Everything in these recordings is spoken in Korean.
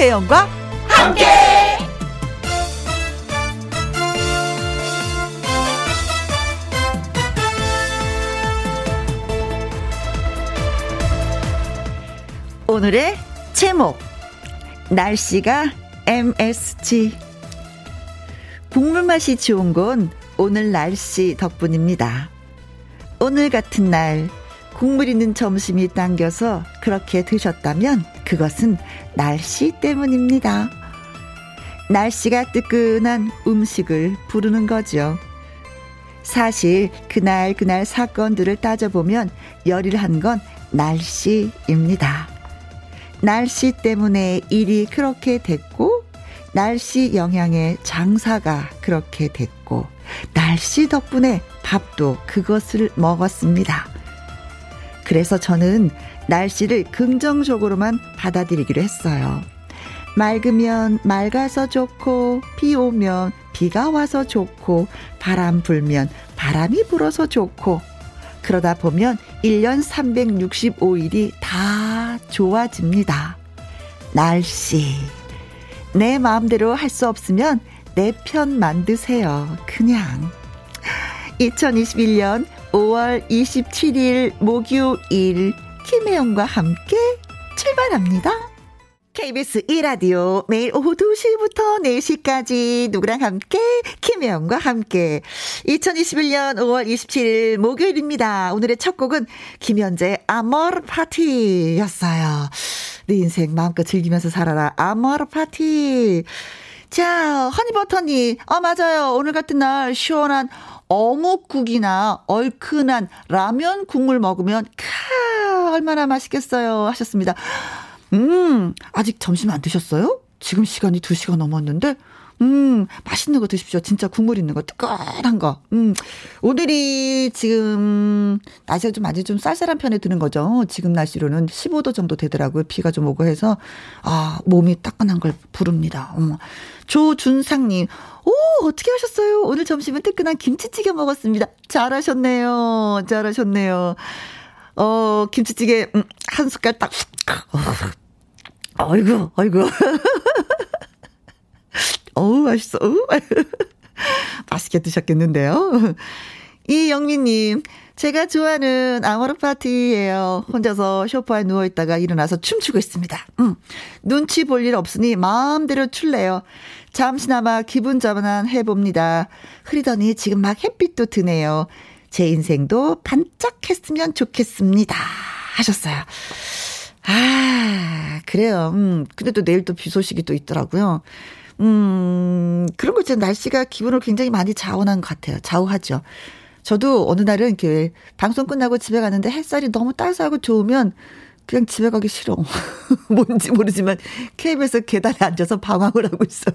김혜영과 함께. 오늘의 제목 날씨가 MSG 국물 맛이 좋은 건 오늘 날씨 덕분입니다. 오늘 같은 날 국물 있는 점심이 당겨서 그렇게 드셨다면 그것은 날씨 때문입니다. 날씨가 뜨끈한 음식을 부르는 거죠. 사실 그날 그날 사건들을 따져보면 열일한 건 날씨입니다. 날씨 때문에 일이 그렇게 됐고, 날씨 영향에 장사가 그렇게 됐고, 날씨 덕분에 밥도 그것을 먹었습니다. 그래서 저는 날씨를 긍정적으로만 받아들이기로 했어요. 맑으면 맑아서 좋고, 비 오면 비가 와서 좋고, 바람 불면 바람이 불어서 좋고, 그러다 보면 1년 365일이 다 좋아집니다. 날씨. 내 마음대로 할 수 없으면 내 편 만드세요. 그냥. 2021년 5월 27일 목요일 김혜영과 함께 출발합니다. KBS 1라디오 매일 오후 2시부터 4시까지 누구랑 함께 김혜영과 함께 2021년 5월 27일 목요일입니다. 오늘의 첫 곡은 김현재 아머르 파티였어요. 내 인생 마음껏 즐기면서 살아라 아머르 파티. 자, 허니버터님. 아, 맞아요. 오늘 같은 날 시원한 어묵국이나 얼큰한 라면 국물 먹으면 캬 얼마나 맛있겠어요 하셨습니다. 음, 아직 점심 안 드셨어요? 지금 시간이 2시가 넘었는데, 음, 맛있는 거 드십시오. 진짜 국물 있는 거, 뜨끈한 거. 음, 오늘이 지금, 날씨가 좀 아직 좀 쌀쌀한 편에 드는 거죠. 지금 날씨로는 15도 정도 되더라고요. 비가 좀 오고 해서, 아, 몸이 따끈한 걸 부릅니다. 어머. 조준상님, 오, 어떻게 하셨어요? 오늘 점심은 뜨끈한 김치찌개 먹었습니다. 잘하셨네요. 잘하셨네요. 어, 김치찌개, 음, 한 숟갈 딱, 어이구, 어이구. 어우, 맛있어. 어우, 맛있게 드셨겠는데요. 이영미님, 제가 좋아하는 아모르 파티예요. 혼자서 쇼파에 누워 있다가 일어나서 춤추고 있습니다. 음, 눈치 볼 일 없으니 마음대로 출래요. 잠시나마 기분 전환 해봅니다. 흐리더니 지금 막 햇빛도 드네요. 제 인생도 반짝했으면 좋겠습니다. 하셨어요. 아, 그래요. 음, 근데 또 내일 또 비 소식이 또 있더라고요. 음, 그런 거 있잖아요. 날씨가 기분을 굉장히 많이 좌우한 것 같아요. 좌우하죠. 저도 어느 날은 이렇게 방송 끝나고 집에 가는데 햇살이 너무 따스하고 좋으면 그냥 집에 가기 싫어. 뭔지 모르지만 KBS 계단에 앉아서 방황을 하고 있어.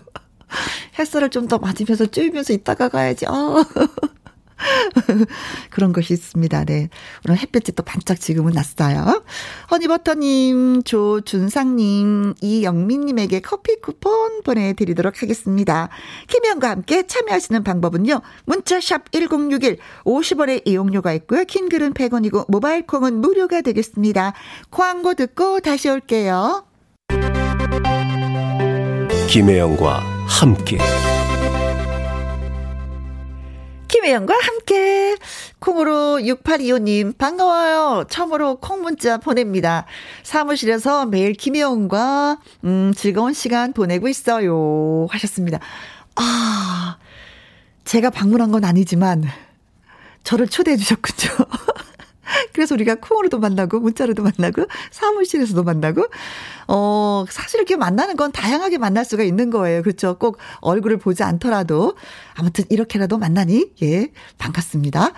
햇살을 좀 더 맞으면서 쬐면서 있다가 가야지. 어. 그런 것이 있습니다. 네. 오늘 햇볕이 또 반짝 지금은 났어요. 허니버터님, 조준상님, 이영민님에게 커피 쿠폰 보내드리도록 하겠습니다. 김혜영과 함께 참여하시는 방법은요. 문자샵 1061, 50원의 이용료가 있고요. 킹글은 100원이고, 모바일 콩은 무료가 되겠습니다. 광고 듣고 다시 올게요. 김혜영과 함께. 김혜영과 함께 콩으로 6825님 반가워요. 처음으로 콩 문자 보냅니다. 사무실에서 매일 김혜영과 음, 즐거운 시간 보내고 있어요. 하셨습니다. 아, 제가 방문한 건 아니지만 저를 초대해 주셨군요. 그래서 우리가 콩으로도 만나고 문자로도 만나고 사무실에서도 만나고 어 사실 이렇게 만나는 건 다양하게 만날 수가 있는 거예요. 그렇죠? 꼭 얼굴을 보지 않더라도 아무튼 이렇게라도 만나니 예 반갑습니다.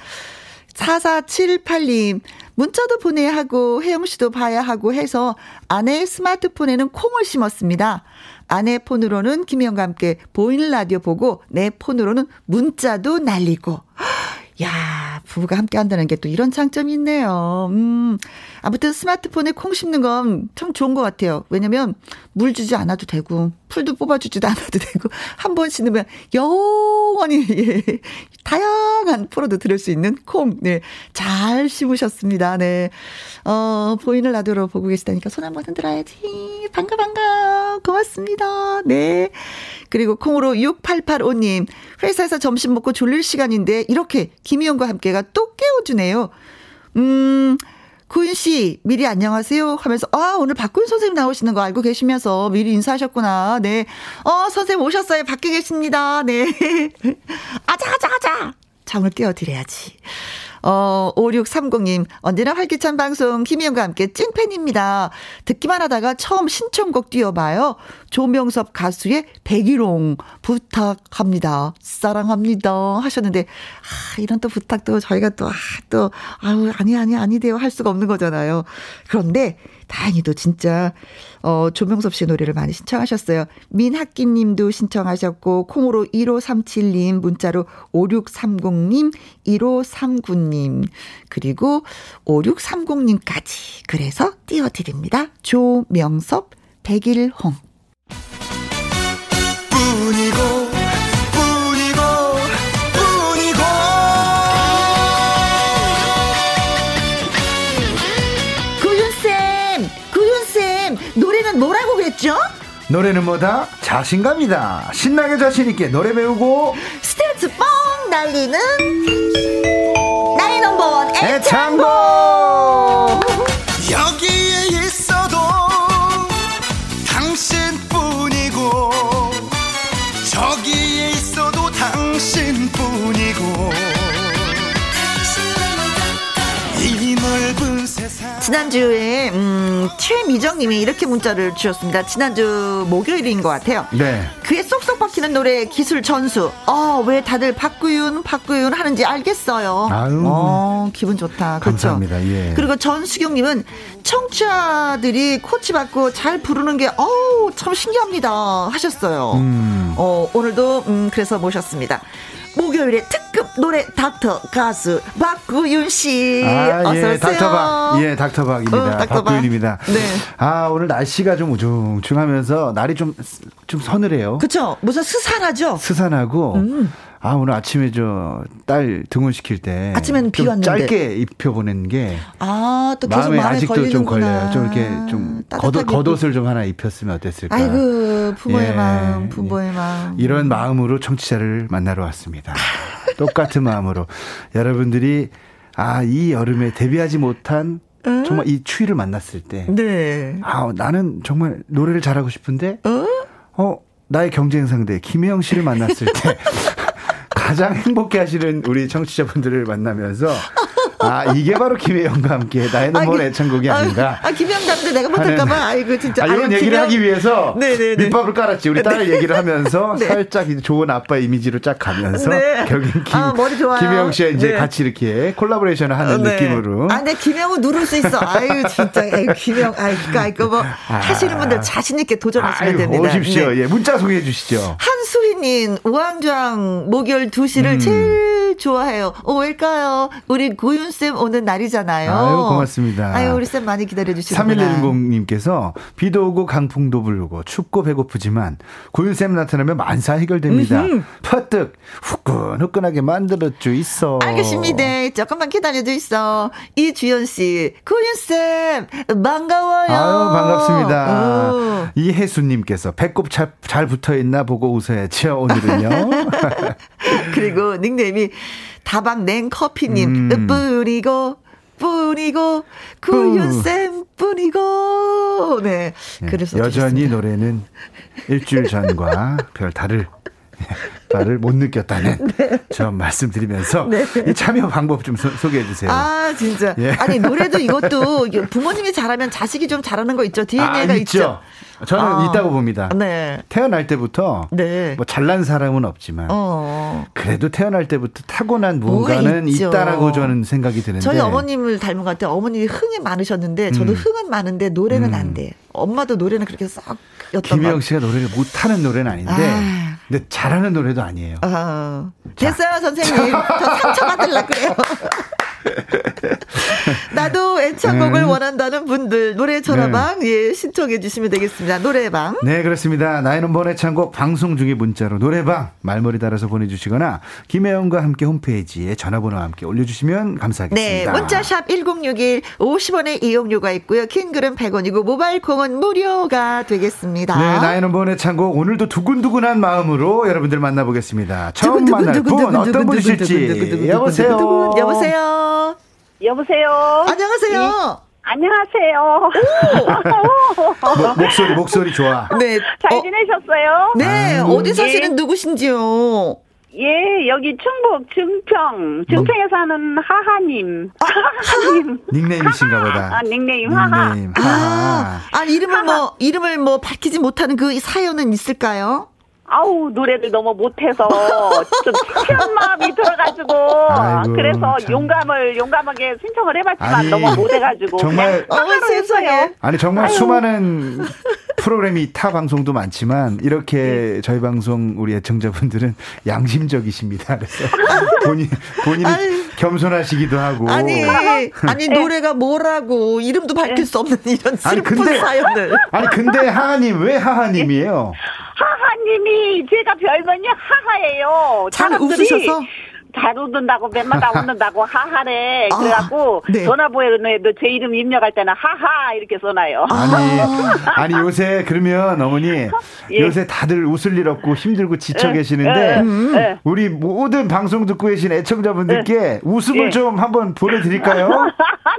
4478님, 문자도 보내야 하고, 혜영 씨도 봐야 하고 해서 아내의 스마트폰에는 콩을 심었습니다. 아내 폰으로는 김혜영과 함께 보이는 라디오 보고, 내 폰으로는 문자도 날리고. 야, 부부가 함께 한다는 게 또 이런 장점이 있네요. 음, 아무튼 스마트폰에 콩 심는 건 참 좋은 것 같아요. 왜냐면 물 주지 않아도 되고, 풀도 뽑아주지도 않아도 되고, 한 번 심으면 영원히, 예, 다양한 프로도 들을 수 있는 콩, 네, 잘 심으셨습니다. 네. 어, 보이는 라디오로 보고 계시다니까 손 한번 흔들어야지. 반가, 반가. 고맙습니다. 네. 그리고 콩으로 6885님, 회사에서 점심 먹고 졸릴 시간인데 이렇게 김희영과 함께가 또 깨워주네요. 음, 구윤 씨, 미리 안녕하세요 하면서, 아, 오늘 박구윤 선생님 나오시는 거 알고 계시면서 미리 인사하셨구나. 네. 어, 선생님 오셨어요. 밖에 계십니다. 네. 아자, 아자, 아자! 잠을 깨워드려야지. 어, 5630님, 언제나 활기찬 방송, 김희영과 함께 찐팬입니다. 듣기만 하다가 처음 신청곡 띄워봐요. 조명섭 가수의 백일홍 부탁합니다. 사랑합니다. 하셨는데, 아, 이런 또 부탁도 저희가 또, 아, 또, 아유, 아니, 아니, 아니 돼요. 할 수가 없는 거잖아요. 그런데, 다행히도 진짜 어 조명섭 씨 노래를 많이 신청하셨어요. 민학기 님도 신청하셨고 콩으로 1537 님 문자로 5630 님 1539 님 그리고 5630 님까지 그래서 띄워 드립니다. 조명섭 백일홍 그랬죠? 노래는 뭐다? 자신감이다. 신나게 자신있게 노래 배우고 스트레스 뻥 날리는 나의 넘버원 애창곡 지난주에 음, 최미정님이 이렇게 문자를 주셨습니다. 지난주 목요일인 것 같아요. 네. 그에 쏙쏙 박히는 노래 기술 전수. 어, 왜 다들 박구윤 박구윤 하는지 알겠어요. 아유. 어, 기분 좋다. 그렇죠? 감사합니다. 예. 그리고 전수경님은 청취자들이 코치 받고 잘 부르는 게 어우 참 신기합니다 하셨어요. 음. 어, 오늘도 음, 그래서 모셨습니다. 목요일에 특급 노래 닥터 가수 박구윤 씨. 아, 어서 예, 오세요. 닥터박. 예, 닥터박입니다. 어, 닥터박. 박구윤입니다. 네. 아, 오늘 날씨가 좀 우중충하면서 날이 좀, 좀 서늘해요. 그쵸? 무슨 스산하죠? 스산하고. 음. 아, 오늘 아침에 저 딸 등원시킬 때. 아침에는 비좀 왔는데. 짧게 입혀 보낸 게. 아, 또 계속 마음에 마음에 아직도 걸리는구나. 좀 걸려요. 좀 이렇게 좀 겉옷, 겉옷을 좀 하나 입혔으면 어땠을까. 아이고, 부모의 예, 마음, 부모의 예. 마음. 이런 마음으로 청취자를 만나러 왔습니다. 똑같은 마음으로 여러분들이 아 이 여름에 데뷔하지 못한 정말 이 추위를 만났을 때, 네. 아 나는 정말 노래를 잘하고 싶은데, 어? 어 나의 경쟁 상대 김혜영 씨를 만났을 때 가장 행복해 하시는 우리 청취자분들을 만나면서. 아, 이게 바로 김혜영과 함께 나의 넘버 애창곡이 아닌가. 아, 김영담도 내가 못할까봐. 아이고, 진짜. 아, 이런 아유, 얘기를 김영- 하기 위해서 네네네. 밑밥을 깔았지. 우리 딸 얘기를 하면서 네. 살짝 좋은 아빠 이미지로 쫙 가면서 네. 결국엔 김, 아, 머리 좋아요. 김혜영 씨와 이제 네. 같이 이렇게 collaboration을 하는 네. 느낌으로. 아, 근데 김영우 누를 수 있어. 아유, 진짜. 아유, 김영, 아유, 그거, 아유, 그거 뭐, 하시는 분들 자신있게 도전하시면 아유, 됩니다. 오십시오. 네. 예, 문자 소개해 주시죠. 한수희님, 우왕좌왕 목요일 2시를 음. 제일 좋아해요. 어, 왜일까요? 우리 고윤 쌤 오는 날이잖아요. 아유, 고맙습니다. 아유, 우리 쌤 많이 기다려주시는구나. 3110님께서 비도 오고 강풍도 불고 춥고 배고프지만 고윤쌤 나타나면 만사 해결됩니다. 퍼뜩 후끈후끈하게 만들어주 있어. 알겠습니다. 조금만 기다려줘 있어. 이주연 씨, 고윤쌤, 반가워요. 아유, 반갑습니다. 오. 이혜수님께서 배꼽 잘, 잘 붙어 있나 보고 웃어야죠, 오늘은요. 그리고 닉네임이 다방 냉커피님, 음. 뿌리고, 뿌리고, 구윤쌤 뿌리고. 네. 그래서 여전히. 노래는 일주일 전과 별 다를 바를 못 느꼈다는 점 말씀드리면서 이 참여 방법 좀 소, 개해 주세요. 네. 아, 진짜. 예. 아니, 노래도 이것도 부모님이 잘하면 자식이 좀 잘하는 거 있죠. DNA가 아, 있죠. 저는 아. 있다고 봅니다. 네. 태어날 때부터 네. 뭐 잘난 사람은 없지만 어. 그래도 태어날 때부터 타고난 무언가는 있죠. 있다라고 저는 생각이 드는데 저희 어머님을 닮은 것 같아요. 어머님이 흥이 많으셨는데 저도 음. 흥은 많은데 노래는 음. 안 돼. 엄마도 노래는 그렇게 썩 김혜영 것 씨가 노래를 못하는 노래는 아닌데 아. 근데 잘하는 노래도 아니에요. 아, 됐어요, 선생님. 저 상처 받으려 그래요. 나도 애창곡을 음. 원한다는 분들 노래 전화방 예 신청해 주시면 되겠습니다. 노래방. 네, 그렇습니다. 나이는 번의 창곡 방송 중에 문자로 노래방 말머리 달아서 보내주시거나 김혜영과 함께 홈페이지에 전화번호와 함께 올려주시면 네, 감사하겠습니다. 문자샵 1061 50원의 이용료가 있고요. 킹글은 100원이고 모바일 콩은 무료가 되겠습니다. 네, 나이는 번의 창곡 오늘도 두근두근한 마음으로 여러분들 만나보겠습니다. 처음 만날 분 어떤 분이실지 여보세요. 여보세요. 여보세요. 안녕하세요. 안녕하세요. 목- 목소리 목소리 좋아. 네. 잘 어, 지내셨어요? 네, 아이고. 어디 사시는 누구신지요? 예, 여기 충북 증평, 증평에 사는 하하님. 하하님. 닉네임이신가 보다. 아, 닉네임 하하. 닉네임 아, 하하. 아 이름을 뭐 이름을 뭐 밝히지 못하는 그 사연은 있을까요? 아우, 노래를 너무 못해서 좀 창피한 마음이 들어가지고. 아이고, 그래서 참. 용감을, 용감하게 신청을 해봤지만 아니, 너무 못해가지고. 정말- 하나로 어, 세상에. 아니 정말 아유. 수많은 프로그램이 타 방송도 많지만 이렇게 저희 방송 우리 애청자분들은 양심적이십니다. 그래서 본인 본인이 아유. 겸손하시기도 하고. 아니, 아니 노래가 뭐라고 이름도 밝힐 수 없는 이런 아니, 슬픈 근데- 사연을. 아니 근데 하하님 왜 하하님이에요? 하하 님이 제가 별명이 하하예요. 잘 웃으셔서? 잘 웃는다고 맨마다 웃는다고 하하래. 아, 그래갖고 네. 전화번호에도 제 이름 입력할 때는 하하 이렇게 써놔요. 아니 아니 요새 그러면 어머니 예. 요새 다들 웃을 일 없고 힘들고 지쳐 예, 계시는데 예, 예. 우리 모든 방송 듣고 계신 애청자분들께 웃음을 예. 좀 한번 보내드릴까요?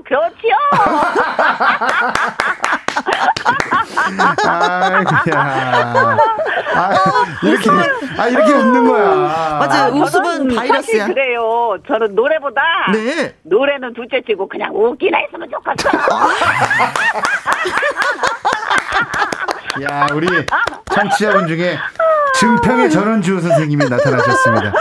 그렇지요. 아이고야. 아, 이렇게, 아, 이렇게 웃는 거야. 맞아요. 웃음은 저는 바이러스야. 사실 그래요. 저는 노래보다 네. 노래는 둘째 치고 그냥 웃기나 했으면 좋겠어요. 야, 우리 청취자분 중에 증평의 전원주 선생님이 나타나셨습니다.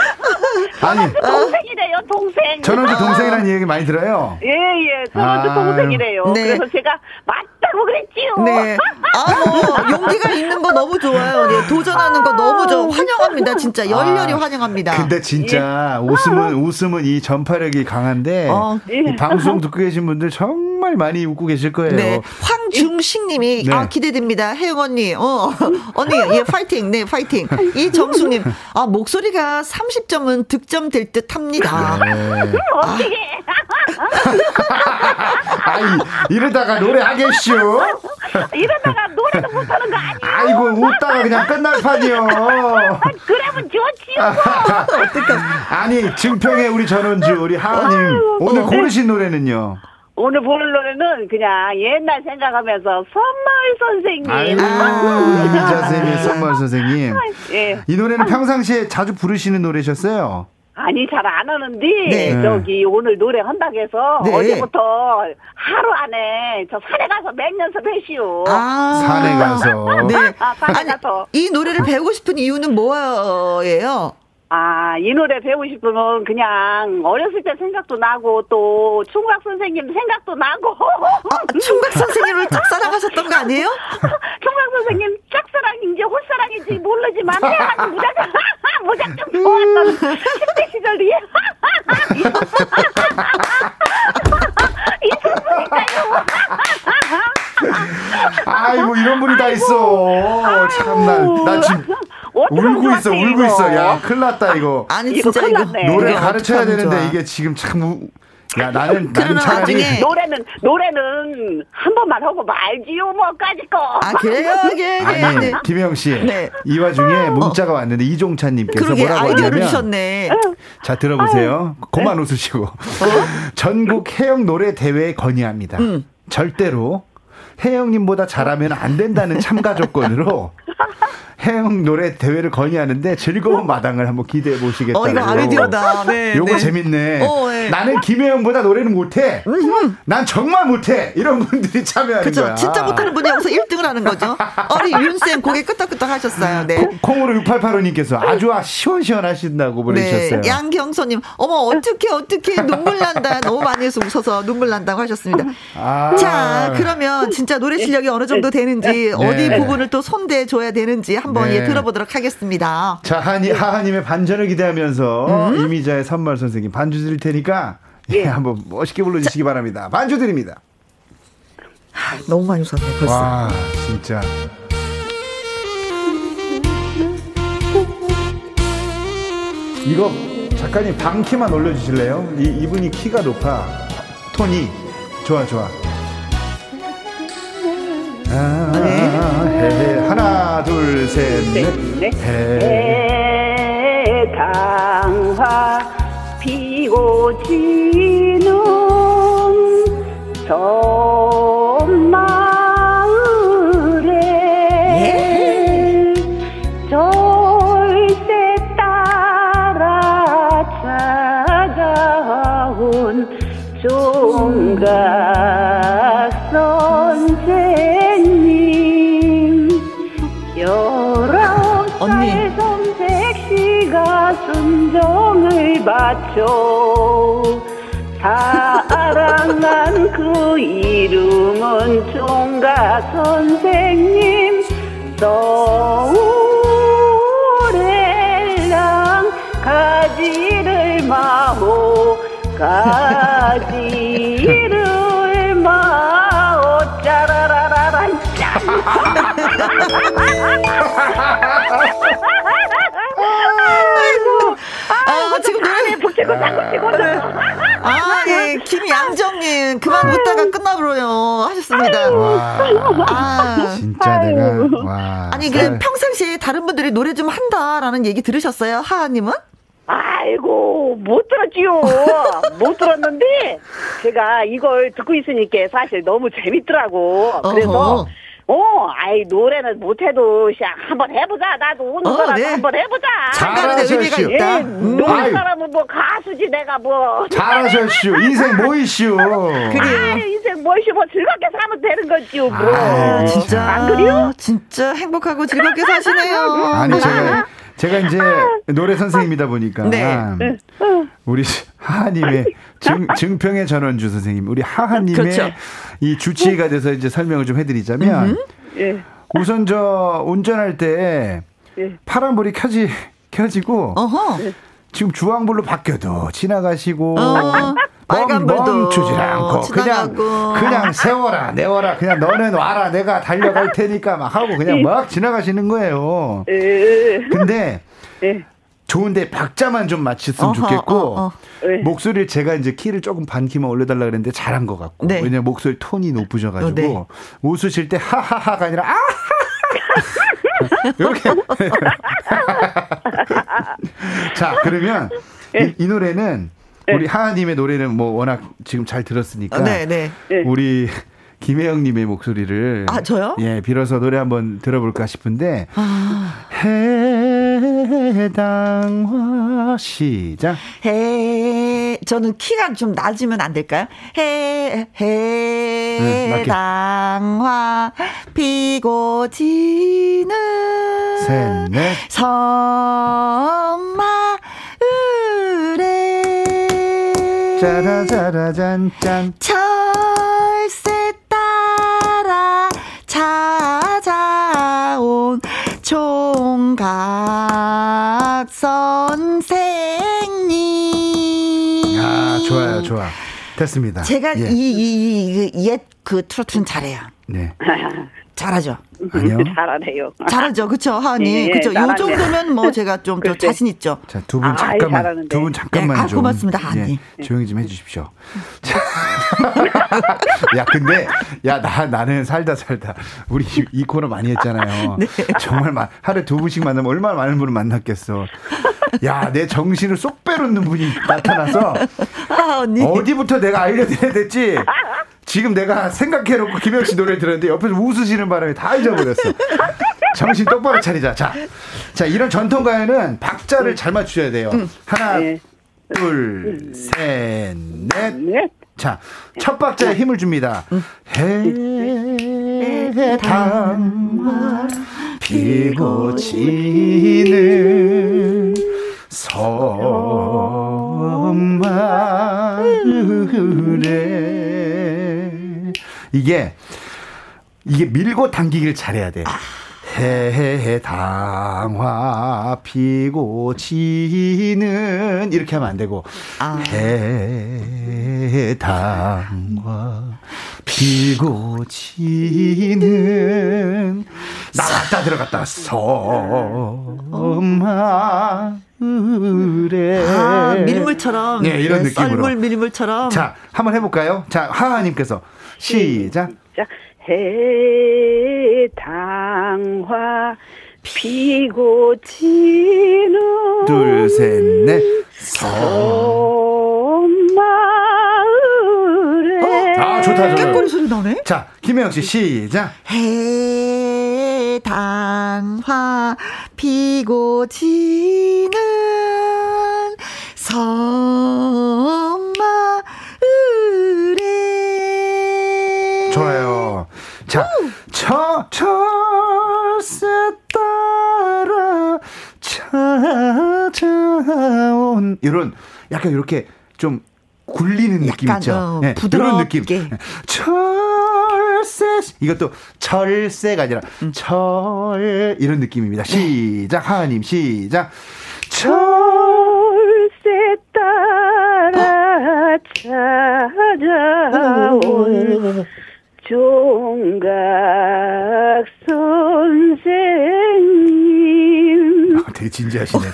아니, 동생이래요, 동생. 전원주 동생이라는 얘기 많이 들어요. 예, 예. 전원주 아. 동생이래요. 네. 그래서 제가 맞다고 그랬지요. 네. 아, 뭐, 용기가 있는 거 너무 좋아요. 네, 도전하는 거 너무 저 환영합니다. 진짜 열렬히 아, 환영합니다. 근데 진짜 웃음은, 웃음은 이 전파력이 강한데, 어. 이 방송 듣고 계신 분들 정말 많이 웃고 계실 거예요. 네. 황중식 님이, 네. 아, 기대됩니다. 혜영 언니, 어, 언니, 예, 파이팅, 네, 파이팅. 이정숙 님, 아, 목소리가 30점은 득점 될 듯 합니다. 네. 어떻게? 아이, 이러다가 노래 하겠슈? 이러다가 노래도 못하는 거 아니에요? 아이고, 웃다가 그냥 끝날 판이요. 그러면 좋지요. 아니 증평의 우리 전원주 우리 아유, 오늘 어. 고르신 노래는요. 오늘 부를 노래는 그냥 옛날 생각하면서 선마을 선생님. 아유 이미자 쌤의 선물 선생님. 예. 이 노래는 평상시에 자주 부르시는 노래셨어요. 아니 잘 안 하는데 네. 저기 오늘 노래 한다고 해서 네. 어제부터 하루 안에 저 산에 가서 몇 연습 했시오. 아. 산에 가서. 네. 아, 산에 아니, 가서. 이 노래를 배우고 싶은 이유는 뭐예요? 아, 이 노래 배우고 싶으면 그냥 어렸을 때 생각도 나고 또 총각 선생님 생각도 나고 아, 총각 선생님을 짝사랑하셨던 거 아니에요? 총각 선생님 짝사랑인지 홀사랑인지 모르지만 해가지고 무작정 무작정 좋았던 10대 시절이 있었으니까요. 아이고 이런 분이 다 있어. 참나 나 지금 울고 있어 좋았지, 울고 이거. 있어. 야 큰일 났다 이거. 아니, 이거 진짜 큰일 이거. 났네. 노래 이거 가르쳐야 되는데 좋아. 이게 지금 참. 우- 야 나는 나는 차라리 노래는 노래는 한 번만 하고 말지요 뭐까지 거. 아, 그래요? 네, 네, 아니 네. 김혜영 씨. 네. 이 와중에 문자가 왔는데 이종찬님께서 뭐라고 아이디어를 하냐면 주셨네. 자 들어보세요. 그만 웃으시고 전국 해영 노래 대회에 건의합니다. 음. 절대로 해영님보다 잘하면 안 된다는 참가 조건으로 해영 노래 대회를 건의하는데 즐거운 마당을 한번 기대해 보시겠다고. 어, 이거 아이디어다. 네. 요거 네. 재밌네. 어, 네. 나는 김혜영보다 노래는 못해. 난 정말 못해. 이런 분들이 참여하는 그렇죠. 거야. 진짜 못하는 분이 여기서 1등을 하는 거죠. 우리 윤쌤 고개 끄덕끄덕 하셨어요. 네. 콩- 콩으로 6885님께서 아주 시원시원하신다고 보내주셨어요. 네, 양경선님, 어머 어떻게 어떻게 눈물 난다. 너무 많이 해서 웃어서 눈물 난다고 하셨습니다. 아. 자, 그러면 진짜 노래 실력이 어느 정도 되는지 네. 어디 부분을 또 손대 줘야 되는지 한번 네. 예, 들어보도록 하겠습니다. 자, 하니, 하하님의 반전을 기대하면서 음? 이미자의 선물 선생님 반주 드릴 테니까 예, 한번 멋있게 불러주시기 바랍니다. 반주 드립니다. 너무 많이 웃었네, 벌써. 와, 진짜. 이거 작가님 방키만 올려주실래요? 이, 이분이 키가 높아. 톤이. 좋아, 좋아. 아, 해, 해. 하나, 둘, 셋, 넷. 해. 해당화 피고 지는 섬 순정을 바쳐 사랑한 그 이름은 종가 선생님 서울에랑 가지를 마오 가지를 마오. 짜라라라란 짠 아, 지금 노래 북치고 자꾸 치고 아, 예, 김양정님, 그만 웃다가 끝나버려요. 하셨습니다. 와, 아. 진짜 내가, 와. 아니, 그 살- 평상시에 다른 분들이 노래 좀 한다라는 얘기 들으셨어요? 하하님은? 아이고 못 들었지요 못 들었는데 제가 이걸 듣고 있으니까 사실 너무 재밌더라고 그래서 어허. 어 아이 노래는 못해도 그냥 한번 해보자 나도 오는 어, 거라도 네. 한번 해보자 데 의미가. 있다. 예, 음. 노래 아유. 사람은 뭐 가수지 내가 뭐 잘하셨슈. 인생 뭐 이슈. 그래요. 아유, 인생 뭐시 뭐 즐겁게 사면 되는 거지요 뭐 아유, 진짜. 안 그래요? 진짜 행복하고 즐겁게 사시네요. 아니 제가 제가 이제 노래 선생님이다 보니까 네. 우리 하하님의 증, 증평의 전원주 선생님 우리 하하님의 그렇죠. 이 주치의가 돼서 이제 설명을 좀 해드리자면 예. 우선 저 운전할 때 예. 파란불이 켜지 켜지고 어허. 지금 주황불로 바뀌어도 지나가시고 어, 빨간불도 멈추질 않고 그냥 지나가고. 그냥 세워라 내워라 그냥 너는 와라 내가 달려갈 테니까 막 하고 그냥 막 지나가시는 거예요. 예. 근데 예. 좋은데 박자만 좀 맞췄으면 어허, 좋겠고 어, 어. 네. 목소리를 제가 이제 키를 조금 반 키만 올려달라 그랬는데 잘한 것 같고 네. 왜냐면 목소리 톤이 높으셔가지고 어, 네. 웃으실 때 하하하가 아니라 아하하 이렇게. 자 그러면 이, 이 노래는 우리 하하님의 노래는 뭐 워낙 지금 잘 들었으니까 네, 네. 우리 김혜영님의 목소리를 아, 저요? 예 빌어서 노래 한번 들어볼까 싶은데 아, 해 당화 시작 해, 저는 키가 좀 낮으면 안 될까요? 해, 응, 맞게. 해당화 피고 지는 셋넷 섬마을에 짜라짜라짠짠 철새 따라 찾아온 총각 선생님. 아 좋아요 좋아 됐습니다 제가 예. 이이 옛 그 트로트는 잘해요. 네 잘하죠. 아니요 잘하네요. 잘하죠. 그쵸, 하은이. 예, 예, 그쵸. 요. 정도면 뭐 제가 좀 더. 자신 있죠. 자 두분 아이, 잠깐만. 두 분 잠깐만 네, 아, 좀 고맙습니다, 하은이. 예, 조용히 좀 해주십시오 자. 야 근데 야 나 나는 살다 살다 우리 이, 이 코너 많이 했잖아요 네. 정말 마, 하루에 두 분씩 만나면 얼마나 많은 분을 만났겠어 야 내 정신을 쏙 빼놓는 분이 나타나서 아, 언니. 어디부터 내가 알려드려야 될지 지금 내가 생각해놓고 김영 씨 노래 들었는데 옆에서 웃으시는 바람에 다 잊어버렸어. 정신 똑바로 차리자. 자, 자 이런 전통 가요는 박자를 잘 맞추셔야 돼요. 하나, 네. 둘, 셋, 넷. 네. 자, 첫 박자에 힘을 줍니다. 해당화 피고 지는 섬마을에 이게 이게 밀고 당기기를 잘해야 돼. 해당화 피고 지는 이렇게 하면 안 되고 아. 해당화 피고 지는 나갔다 들어갔다 섬마을에 아, 밀물처럼. 네, 이런 느낌으로. 썰물 밀물처럼. 자 한번 해볼까요? 자 하하님께서 시작 자, 해당화 피고 지는 둘셋넷. 엄마을에. 아 좋다 좋다. 꾀꼬리 소리 나네? 자 김혜영 씨 시작. 해당화 피고 지는 섬마을에 좋아요. 자, 저, 철새 따라 찾아온, 이런, 약간 이렇게 좀 굴리는 느낌 있죠. 어, 네. 이런 느낌. 철새, 이것도 철새가 아니라 음. 철, 이런 느낌입니다. 시작, 하하님, 시작. 철, 철새 따라 찾아온 종각 선생님 아, 되게 진지하시네.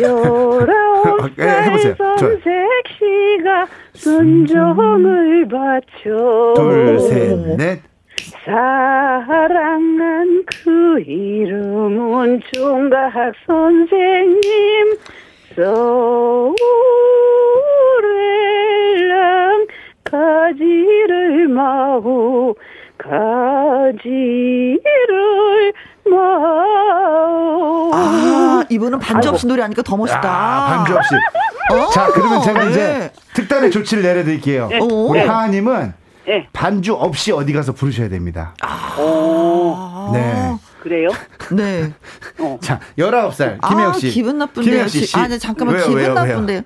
열아홉 예, 해보세요. 살. 선색시가 순종을 바쳐 둘, 셋, 넷. 사랑한 그 이름은 총각 선생님 서울에랑 가지를 마고 가지를 마오 아, 이분은 반주 없이 노래하니까 더 멋있다. 아, 반주 없이. 어, 자, 그러면 제가 네. 이제 특단의 조치를 내려드릴게요. 네. 우리 네. 하하님은 네. 반주 없이 어디 가서 부르셔야 됩니다. 오 네. 그래요? 네. 자, 19살, 김혜영 씨. 아, 기분 나쁜데요. 김혜영 씨. 지- 아, 네, 잠깐만. 왜요, 기분 왜요, 왜요? 나쁜데요.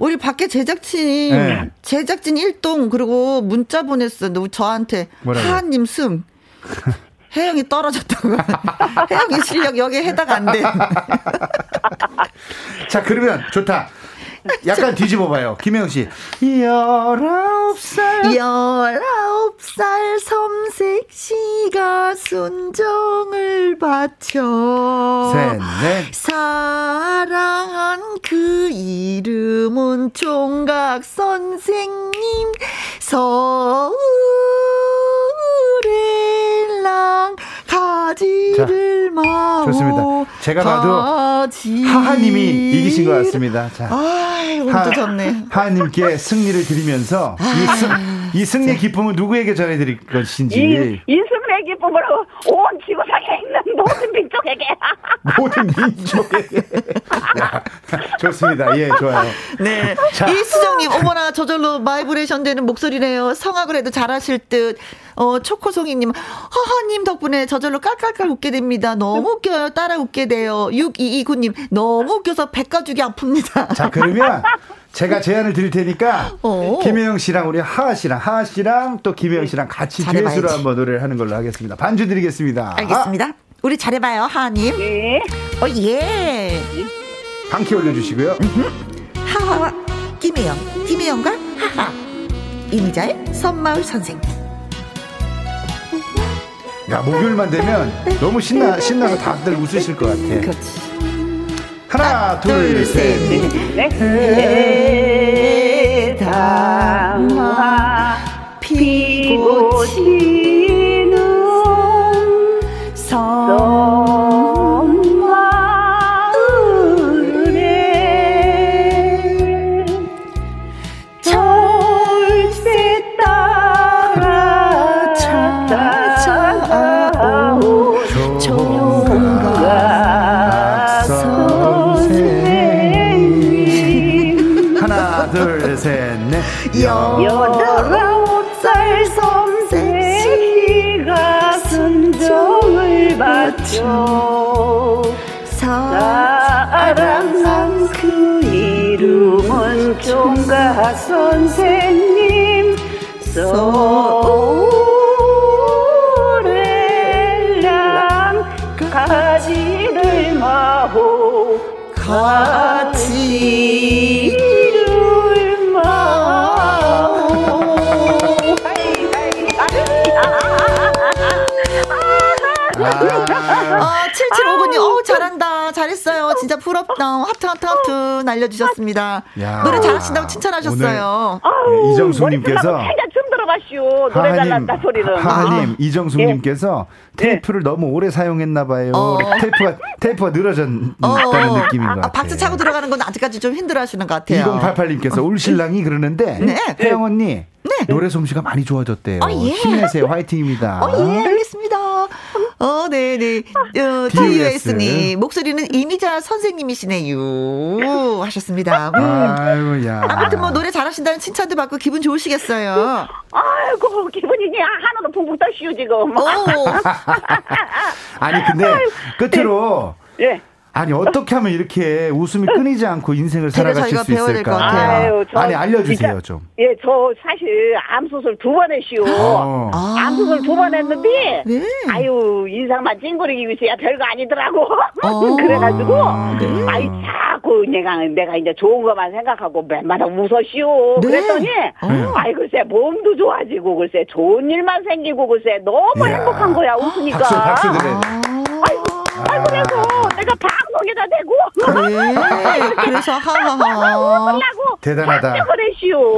우리 밖에 제작진, 네. 제작진 일동 그리고 문자 보냈어. 너 저한테. 뭐라고요? 하하님 승. 혜영이 떨어졌다고. 혜영이 실력 여기에 해당 안 돼. 자, 그러면 좋다. 약간 뒤집어 봐요. 김혜영 씨. 19살. 열아홉 살 섬색 씨가 순정을 바쳐 셋, 넷. 사랑한 그 이름은 총각 선생님 서울에 랑 가지를 마오 좋습니다. 제가 봐도 하하님이 이기신 것 같습니다. 자. 아이 오늘도 졌네 하하님께 승리를 드리면서 이, 승, 이 승리 기쁨을 누구에게 전해드릴 것인지 이, 이승의 기쁨으로 온 지구상에 있는 모든 민족에게 모든 민족에게 야, 좋습니다. 예, 좋아요. 네. 자. 이수정님, 어머나, 저절로 바이브레이션 되는 목소리네요. 성악을 해도 잘하실 듯. 어, 초코송이님, 허허님 덕분에 저절로 깔깔깔 웃게 됩니다. 너무 웃겨요. 따라 웃게 돼요. 6229님, 너무 웃겨서 배 가죽이 아픕니다. 자, 그러면 제가 제안을 드릴 테니까 어. 김혜영 씨랑 우리 하하 씨랑 하하 씨랑 또 김혜영 씨랑 같이. 듀엣으로 한번 노래를 하는 걸로 하겠습니다. 반주 드리겠습니다. 알겠습니다. 우리 잘해봐요, 하하님. 네. 어, 예. 아, 한키 올려주시고요. 하하와 김혜영, 김혜영과 하하. 이미자의 선마을 선생님. 야, 목요일만 되면 너무 신나, 신나서 다들 웃으실 것 같아. 그렇지. 하나, 둘, 셋. 네. 해당화 피고 지 선생님 서 진짜 부럽다. 하트, 하트, 하트 날려주셨습니다. 야. 노래 잘하신다고 칭찬하셨어요. 네, 이정숙님께서 머리 살짝 좀 들어봤슈. 노래 잘났다 소리는. 하하님, 아. 이정숙님께서 테이프를 너무 오래 사용했나봐요. 어. 테이프가, 테이프가 늘어졌다는 어. 느낌인 것 아, 같아요. 박수 차고 들어가는 건 아직까지 좀 힘들어 하시는 것 같아요. 2088님께서 울 신랑이 그러는데 네. 혜영 언니 노래 솜씨가 많이 좋아졌대요. 어, 예. 힘내세요. 화이팅입니다. 어, 예, 알겠습니다. 어, 네 네. 어, DUS. TUS님, 목소리는 이미자 선생님이시네요. 하셨습니다. 음. 아이고 야. 아무튼 뭐 노래 잘하신다는 칭찬도 받고 기분 좋으시겠어요. 아이고, 기분이 그냥 하나도 붕붕 떠시오, 지금. 오, 아니 근데 끝으로 예. 아니 어떻게 하면 이렇게 웃음이 끊이지 않고 인생을 살아가실 수 있을까? 같아요. 아유, 저 아니 알려주세요 진짜- 좀. 예, 저 사실 암 수술 두 번 했시오. 어. 아. 암 수술 두 번 했는데, 네. 아유, 인상만 찡그리기 위해서야 별거 아니더라고. 어. 그래가지고, 아, 네. 아이, 자꾸 내가, 내가 이제 좋은 것만 생각하고 맨마다 웃었시오. 네. 그랬더니, 어. 아이, 글쎄, 몸도 좋아지고, 글쎄, 좋은 일만 생기고, 글쎄, 너무 이야. 행복한 거야, 웃으니까. 박수 박수 드려요. 아이고, 아이고, 그래서 내가 방 송에다 대고. 네. 그래서 하하하. 대단하다.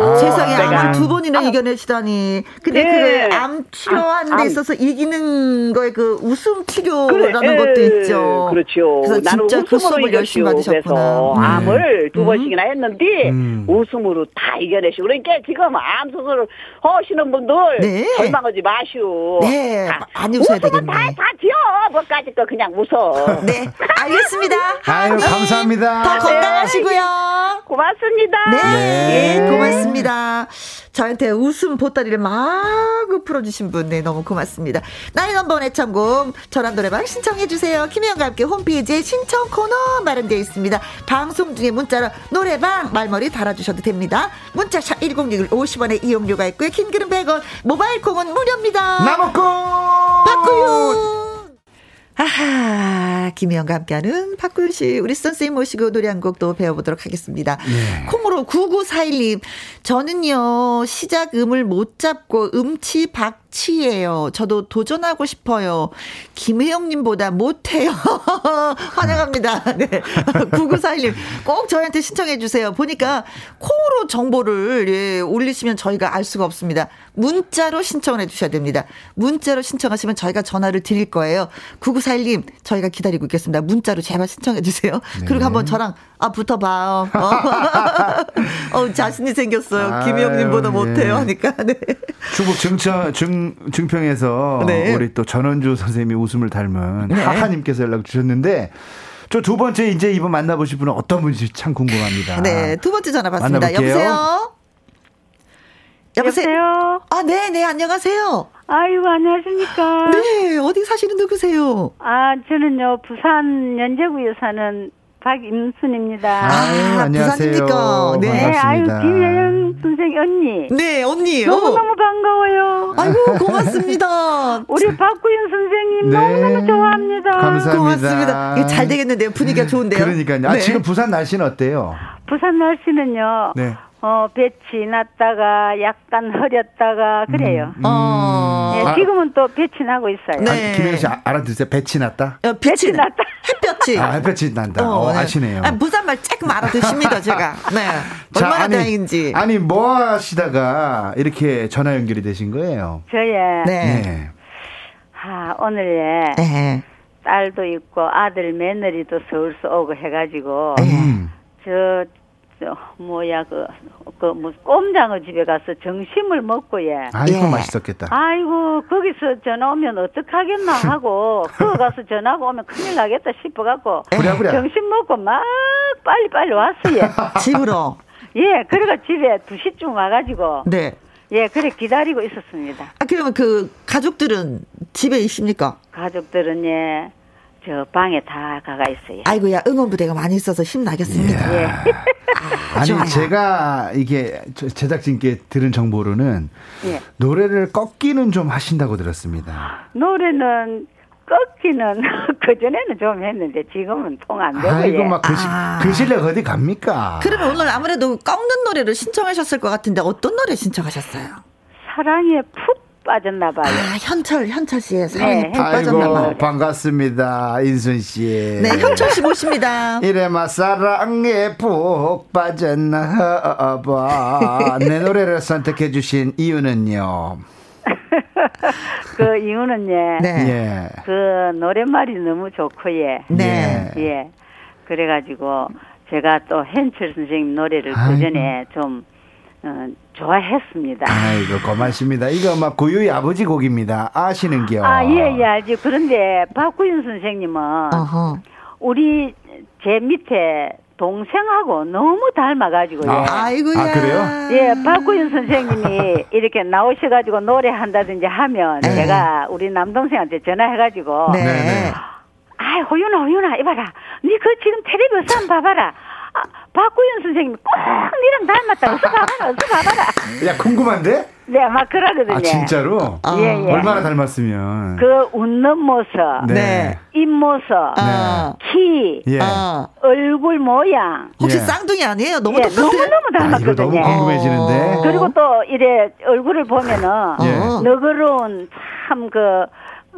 아. 세상에 내가. 암을 두 번이나 이겨내시다니. 근데 네. 그걸 암 치료하는 암, 데 암. 있어서 이기는 거에 그 웃음 치료라는 그래, 것도 예, 있죠. 그렇죠. 그래서 진짜 그 웃음으로 수업을 열심히. 받으셨구나. 그래서 음. 암을 두 음. 번씩이나 했는데 음. 웃음으로 다 이겨내시고 그러니까 지금 암 수술 하시는 분들 네. 절망하지 마시오. 네, 다 많이 웃어야 되겠네. 다, 다 지어. 뭐까지 거 그냥 웃어. 네, 알겠습니다. 아유 감사합니다. 더 건강하시고요. 고맙습니다. 네. 네, 고맙습니다. 저한테 웃음 보따리를 마구 풀어주신 분, 네, 너무 고맙습니다. 나의 넘버원 애창곡, 저랑 노래방 신청해주세요. 김혜영과 함께 홈페이지에 신청 코너 마련되어 있습니다. 방송 중에 문자로 노래방 말머리 달아주셔도 됩니다. 문자샵 1061 50원의 이용료가 있고요. 킹글은 100원, 모바일 콩은 무료입니다. 나무꾼 박구윤. 아하, 김혜영과 함께하는 박구윤 씨, 우리 선생님 모시고 노래 한곡또 배워보도록 하겠습니다. 네. 콩으로 9941님, 저는요, 시작 음을 못 잡고 음치 박 치예요. 저도 도전하고 싶어요. 김혜영님보다 못해요. 환영합니다. 네. 9941님, 꼭 저희한테 신청해주세요. 보니까 콩으로 정보를 예, 올리시면 저희가 알 수가 없습니다. 문자로 신청을 해주셔야 됩니다. 문자로 신청하시면 저희가 전화를 드릴 거예요. 9941님, 저희가 기다리고 있겠습니다. 문자로 제발 신청해주세요. 그리고 한번 저랑, 아, 붙어봐요. 어, 어, 자신이 생겼어요. 아유, 김혜영님보다 예. 못해요. 하니까. 네. 중국 증천 증 증평에서 네. 우리 또 전원주 선생님이 웃음을 닮은 네. 하하님께서 연락 주셨는데 저 두 번째 이제 이번 만나보실 분은 어떤 분인지 참 궁금합니다. 네, 두 번째 전화 받습니다. 만나볼게요. 여보세요? 여보세요? 여보세요? 아, 네, 네, 안녕하세요. 아이고, 안녕하십니까? 네, 어디 사시는 누구세요? 아, 저는요, 부산 연제구에 사는 박임순입니다. 아유, 아, 안녕하세요. 부산입니까? 네, 네, 아유. 김혜영 선생 언니. 네, 언니. 어. 너무 너무 반가워요. 아이고, 고맙습니다. 우리 박구윤 선생님 네. 너무 너무 좋아합니다. 감사합니다. 고맙습니다. 잘 되겠는데요. 분위기가 좋은데요. 그러니까요. 아, 네. 지금 부산 날씨는 어때요? 부산 날씨는요, 네. 어, 배치 났다가 약간 흐렸다가 그래요. 어. 예, 아. 지금은 또 배치 나고 있어요. 네. 아, 김혜영 씨 아- 알아들으세요? 배치 났다? 어, 배치 났다. 햇볕이. 아, 햇볕이 난다. 어, 네. 아시네요. 아, 부산말 조금 알아듣습니다, 제가. 네. 자, 얼마나 아니, 다행인지. 아니, 뭐 하시다가 이렇게 전화 연결이 되신 거예요? 저의, 네. 아, 오늘에 네. 딸도 있고 아들 며느리도 서울서 오고 해가지고 네. 음. 저, 저 뭐야 그 그 뭐 꼼장어 집에 가서 점심을 먹고 예. 아이고, 예. 맛있었겠다. 아이고 거기서 전화 오면 어떡하겠나 하고 그거 가서 전화가 오면 큰일 나겠다 싶어 갖고 부랴부랴. 점심 먹고 막 빨리 빨리 왔어요. 집으로. 예, 그래가 집에 2시쯤 와 가지고 네. 예, 그래 기다리고 있었습니다. 아, 그러면 그 가족들은 집에 있습니까? 가족들은 예, 저 방에 다 가가 있어요. 아이고야, 응원 부대가 많이 있어서 힘 나겠습니다. 예. 아, 좋아요. 제가 이게 저- 제작진께 들은 정보로는 예. 노래를 꺾기는 좀 하신다고 들었습니다. 노래는 꺾기는 그전에는 좀 했는데 지금은 통 안 되고 아이고 예. 막그 아. 그 실력 어디 갑니까? 그러면 오늘 아무래도 꺾는 노래를 신청하셨을 것 같은데 어떤 노래 신청하셨어요? 사랑에 푹 빠졌나 봐요. 아, 현철, 현철 씨의 사랑에 네. 푹 빠졌나 봐요. 반갑습니다 인순 씨. 네, 현철 씨 모십니다. 이래마 사랑에 푹 빠졌나 봐. 내 노래를 선택해 주신 이유는요. 그 이유는 예. 네. 예. 그 노랫말이 너무 좋고 예. 네. 예. 예. 그래 가지고 제가 또 hen철 선생님 노래를. 그 전에 좀 어, 좋아했습니다. 아이고 고맙습니다. 이거 막 구유의 아버지 곡입니다. 아시는겨? 아, 예, 예, 알지. 그런데 박구윤 선생님은 어허. 우리 제 밑에 동생하고 너무 닮아가지고요. 아, 아이고야. 아, 그래요? 예, 박구윤 선생님이 이렇게 나오셔가지고 노래한다든지 하면 네. 제가 우리 남동생한테 전화해가지고 네. 네네. 아이 호윤아 호윤아 이봐라 니 그 지금 텔레비 어서 한번 봐봐라 아, 박구윤 선생님이 꼭 니랑 닮았다 어서 봐봐라 어서 봐봐라 야 궁금한데? 네 막 그러거든요 아 진짜로? 예, 예. 얼마나 닮았으면? 그 웃는 모습 네. 입모습 아, 키 예. 아. 얼굴 모양 혹시 예. 쌍둥이 아니에요? 너무 예, 똑같아. 너무너무 아, 이거 너무 닮았거든요 궁금해지는데. 그리고 또 이래 얼굴을 보면은 예. 어. 너그러운 참그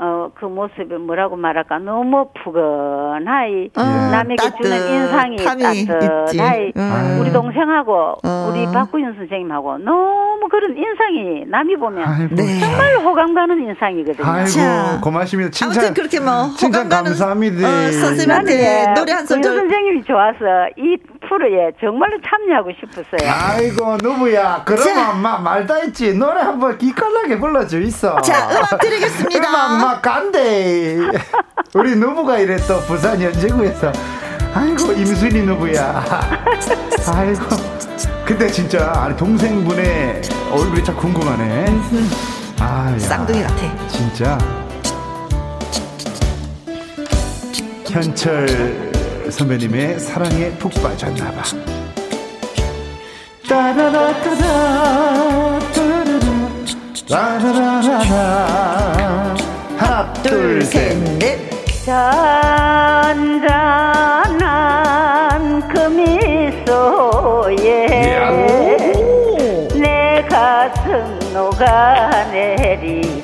어, 그 모습이 뭐라고 말할까 너무 푸근하이 어, 남에게 주는 따뜻함이 인상이 따뜻하이. 음. 우리 동생하고 어. 우리 박구윤 선생님하고 너무 그런 인상이 남이 보면 아이고, 네. 정말 호감 가는 인상이거든요. 아이고 자. 고맙습니다. 칭찬. 아무튼 그렇게 뭐 칭찬 호감 가는, 감사합니다. 어, 선생님한테 나는 노래 한 소절. 선생님이 좋아서 이 프로에 정말로 참여하고 싶었어요. 아이고 누구야? 그러면 자. 막 말다 했지. 노래 한번 기깔나게 불러줘 있어. 자, 음악 드리겠습니다. 음악 막 간대. 우리 누부가 이래 또 부산 연제구에서. 아이고 임순이 누구야? 아이고. 근데 진짜 아니 동생분의 얼굴이 참 궁금하네. 아, 야. 쌍둥이 같아. 진짜. 현철 선배님의 사랑에 푹 빠졌나봐. 따라라따라, 따라라, 따라라라라. 하나, 둘, 셋. 넷. 잔잔한 그 미소에 내 가슴 녹아내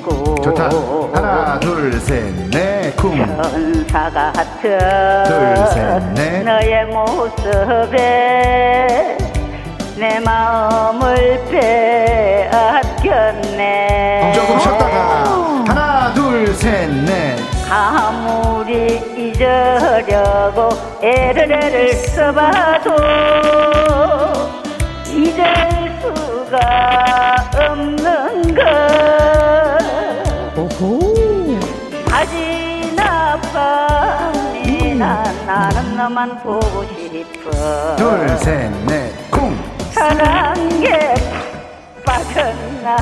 리고 좋다. 하나, 둘, 셋, 넷, 쿵. 천사 같은 둘, 셋, 넷. 너의 모습에 내 마음을 빼앗겼네 조금 쉬었다가. 하나, 둘, 셋, 넷. 아무리 잊으려고 애를 애를 써봐도 잊을 수가 없는 것 오호. 낮이나 밤이나 나는 너만 보고 싶어 둘, 셋, 넷, 쿵. 사랑에 빠졌나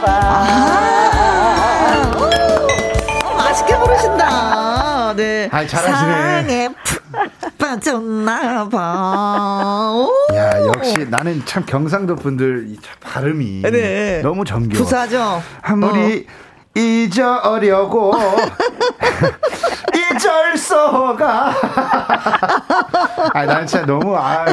봐 아, 오, 어, 맛있게 부르신다. 네. 아이, 잘하시네. 사랑에 푹 빠졌나 봐. 오. 야, 역시 나는 참 경상도 분들 이참 발음이 네. 너무 정겨워. 구수하죠? 아무리 잊으려고 잊을 수가. 아, 나는 진짜 너무 아,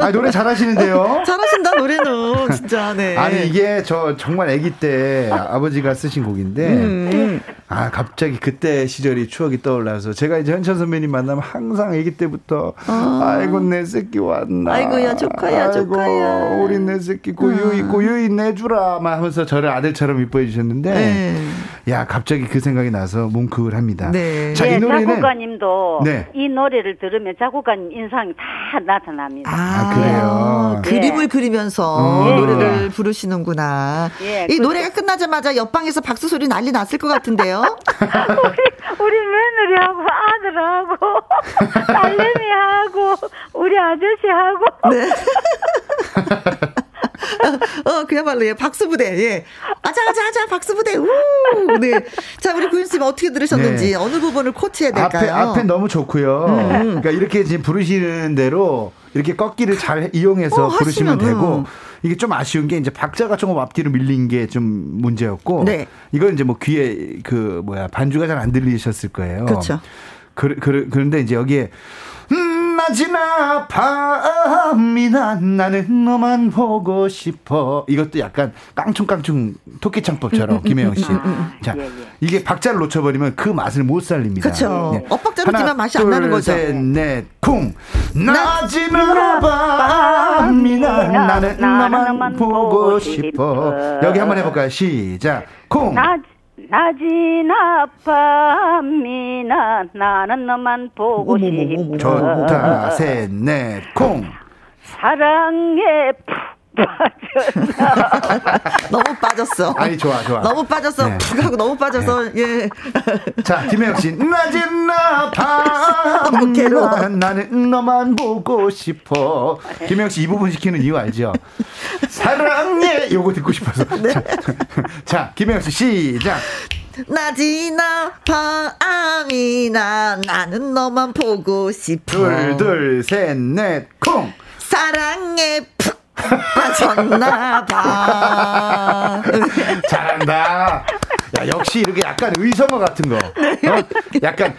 아, 노래 잘하시는데요. 잘하신다, 노래는. 진짜, 네. 아니 이게 저 정말 아기 때 아버지가 쓰신 곡인데 음. 아 갑자기 그때 시절이 추억이 떠올라서 제가 이제 현천 선배님 만나면 항상 아기 때부터 아. 이고내 새끼 왔나 아이고야, 조카야, 아이고, 조카야. 우리 내 새끼 고유이 고유이 내주라만 하면서 저를 아들처럼 이뻐해 주셨는데 네. 야 갑자기 그 생각이 나서 뭉클 합니다 네. 자, 예, 이 노래는 작곡가님도 네. 이 노래를 들으면 작곡가님 인상이 다 나타납니다. 아, 그래요? 그림을 예. 그리면서 음. 노래를 부르시는구나. 예, 이 그- 노래가 끝나자마자 옆방에서 박수 소리 난리 났을 것 같은데요. 우리, 우리 며느리하고 아들하고 딸내미하고 우리 아저씨하고 네. 어, 그야말로, 예, 박수 부대, 예. 아자, 아자, 아자, 박수 부대, 우! 네. 자, 우리 구윤씨님 어떻게 들으셨는지, 네. 어느 부분을 코치해야 앞에 될까요? 앞에 너무 좋고요. 음. 그러니까 이렇게 지금 부르시는 대로 이렇게 꺾기를 잘 이용해서 어, 부르시면 하시면, 되고 음. 이게 좀 아쉬운 게 이제 박자가 조금 앞뒤로 밀린 게 좀 문제였고 네. 이건 이제 뭐 귀에 그 뭐야 반주가 잘 안 들리셨을 거예요. 그렇죠. 그, 그, 그런데 이제 여기에 음, 낮이나 밤이나 나는 너만 보고 싶어. 이것도 약간 깡충깡충 토끼창법처럼 김혜영 씨. 자, 예, 예. 이게 박자를 놓쳐버리면 그 맛을 못 살립니다. 그쵸. 네. 엇박자로 뛰면 맛이 안 둘, 나는 거죠. 셋, 넷, 쿵. 낮이나 밤이나 나는 너만 보고 싶어. 여기 한번 해볼까요? 시작. 쿵. 낮, 낮이나 밤이나 나는 너만 보고 싶어. 좋다. 셋, 넷, 콩. 사랑에 푹. 너무 빠졌어. 아니, 좋아, 좋아. 너무 빠졌어. 네. 푹 하고 너무 빠져서 예. 자, 김혜영 씨. 낮은 나 너무 괴로워. 밤 나는 너만 보고 싶어. 김혜영 씨 이 부분 시키는 이유 알죠? 사랑해. 요거 듣고 싶어서. 네. 자, 자, 김혜영 씨 시작. 낮이나 밤이나 나는 너만 보고 싶어. 둘, 둘, 셋, 넷, 콩. 사랑에 푹 빠졌나 봐. 잘한다. 야, 역시 이렇게 약간 의성어 같은 거. 네. 어? 약간.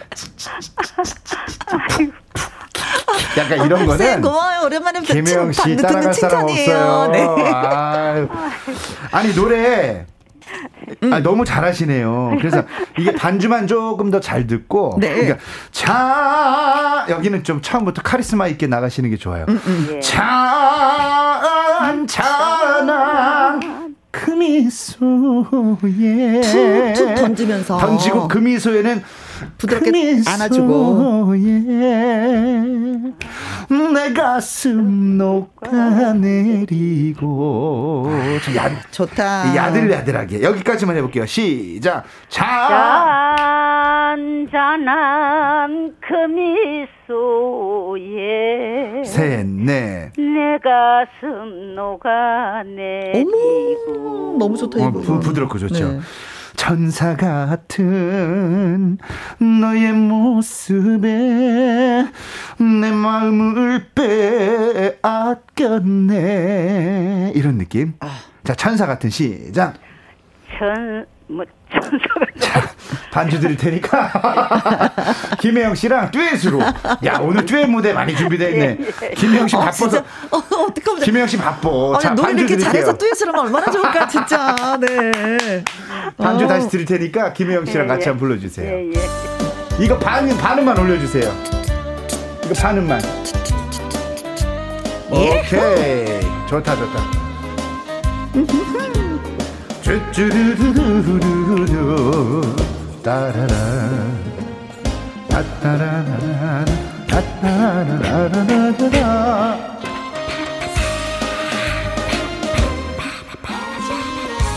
약간 이런 거는. 쌤 고마워요. 오랜만에 김혜영 씨 따라갈 사람 칭찬이에요. 없어요. 네. 아유. 아니 노래 아, 너무 잘하시네요. 그래서 이게 반주만 조금 더 잘 듣고, 네. 그러니까 자 여기는 좀 처음부터 카리스마 있게 나가시는 게 좋아요. 음, 예. 찬찬한 그 미소에 툭툭 던지면서. 던지고 그 미소에는 부드럽게 그 안아주고. 내 가슴 녹아내리고 좀 야, 좋다. 야들야들하게 여기까지만 해볼게요. 시작. 자. 잔잔한 그 미소에 셋, 넷. 내 가슴 녹아내리고 어머, 너무 좋다 어, 이거. 부, 부드럽고 좋죠. 네. 천사 같은 너의 모습에 내 마음을 빼앗겼네. 이런 느낌. 아. 자, 천사 같은 시작. 천, 뭐, 천사가 반주 드릴 테니까. 김혜영 씨랑 듀엣으로. 야 오늘 듀엣 무대 많이 준비되어 있네. 김혜영 씨 어, 바빠서 진짜, 어, 어떡하면. 김혜영 씨 바빠. 아니, 자 노래 이렇게 드릴게요. 잘해서 듀엣을 하면 얼마나 좋을까, 진짜. 네. 반주 어. 다시 드릴 테니까 김혜영 씨랑 같이 예, 한번 불러주세요. 예, 예. 이거 반, 반음만 올려주세요. 이거 반음만. 예? 오케이. 좋다 좋다 쭈쭈루루루루루 따라라 따따라라라 따따라라라라라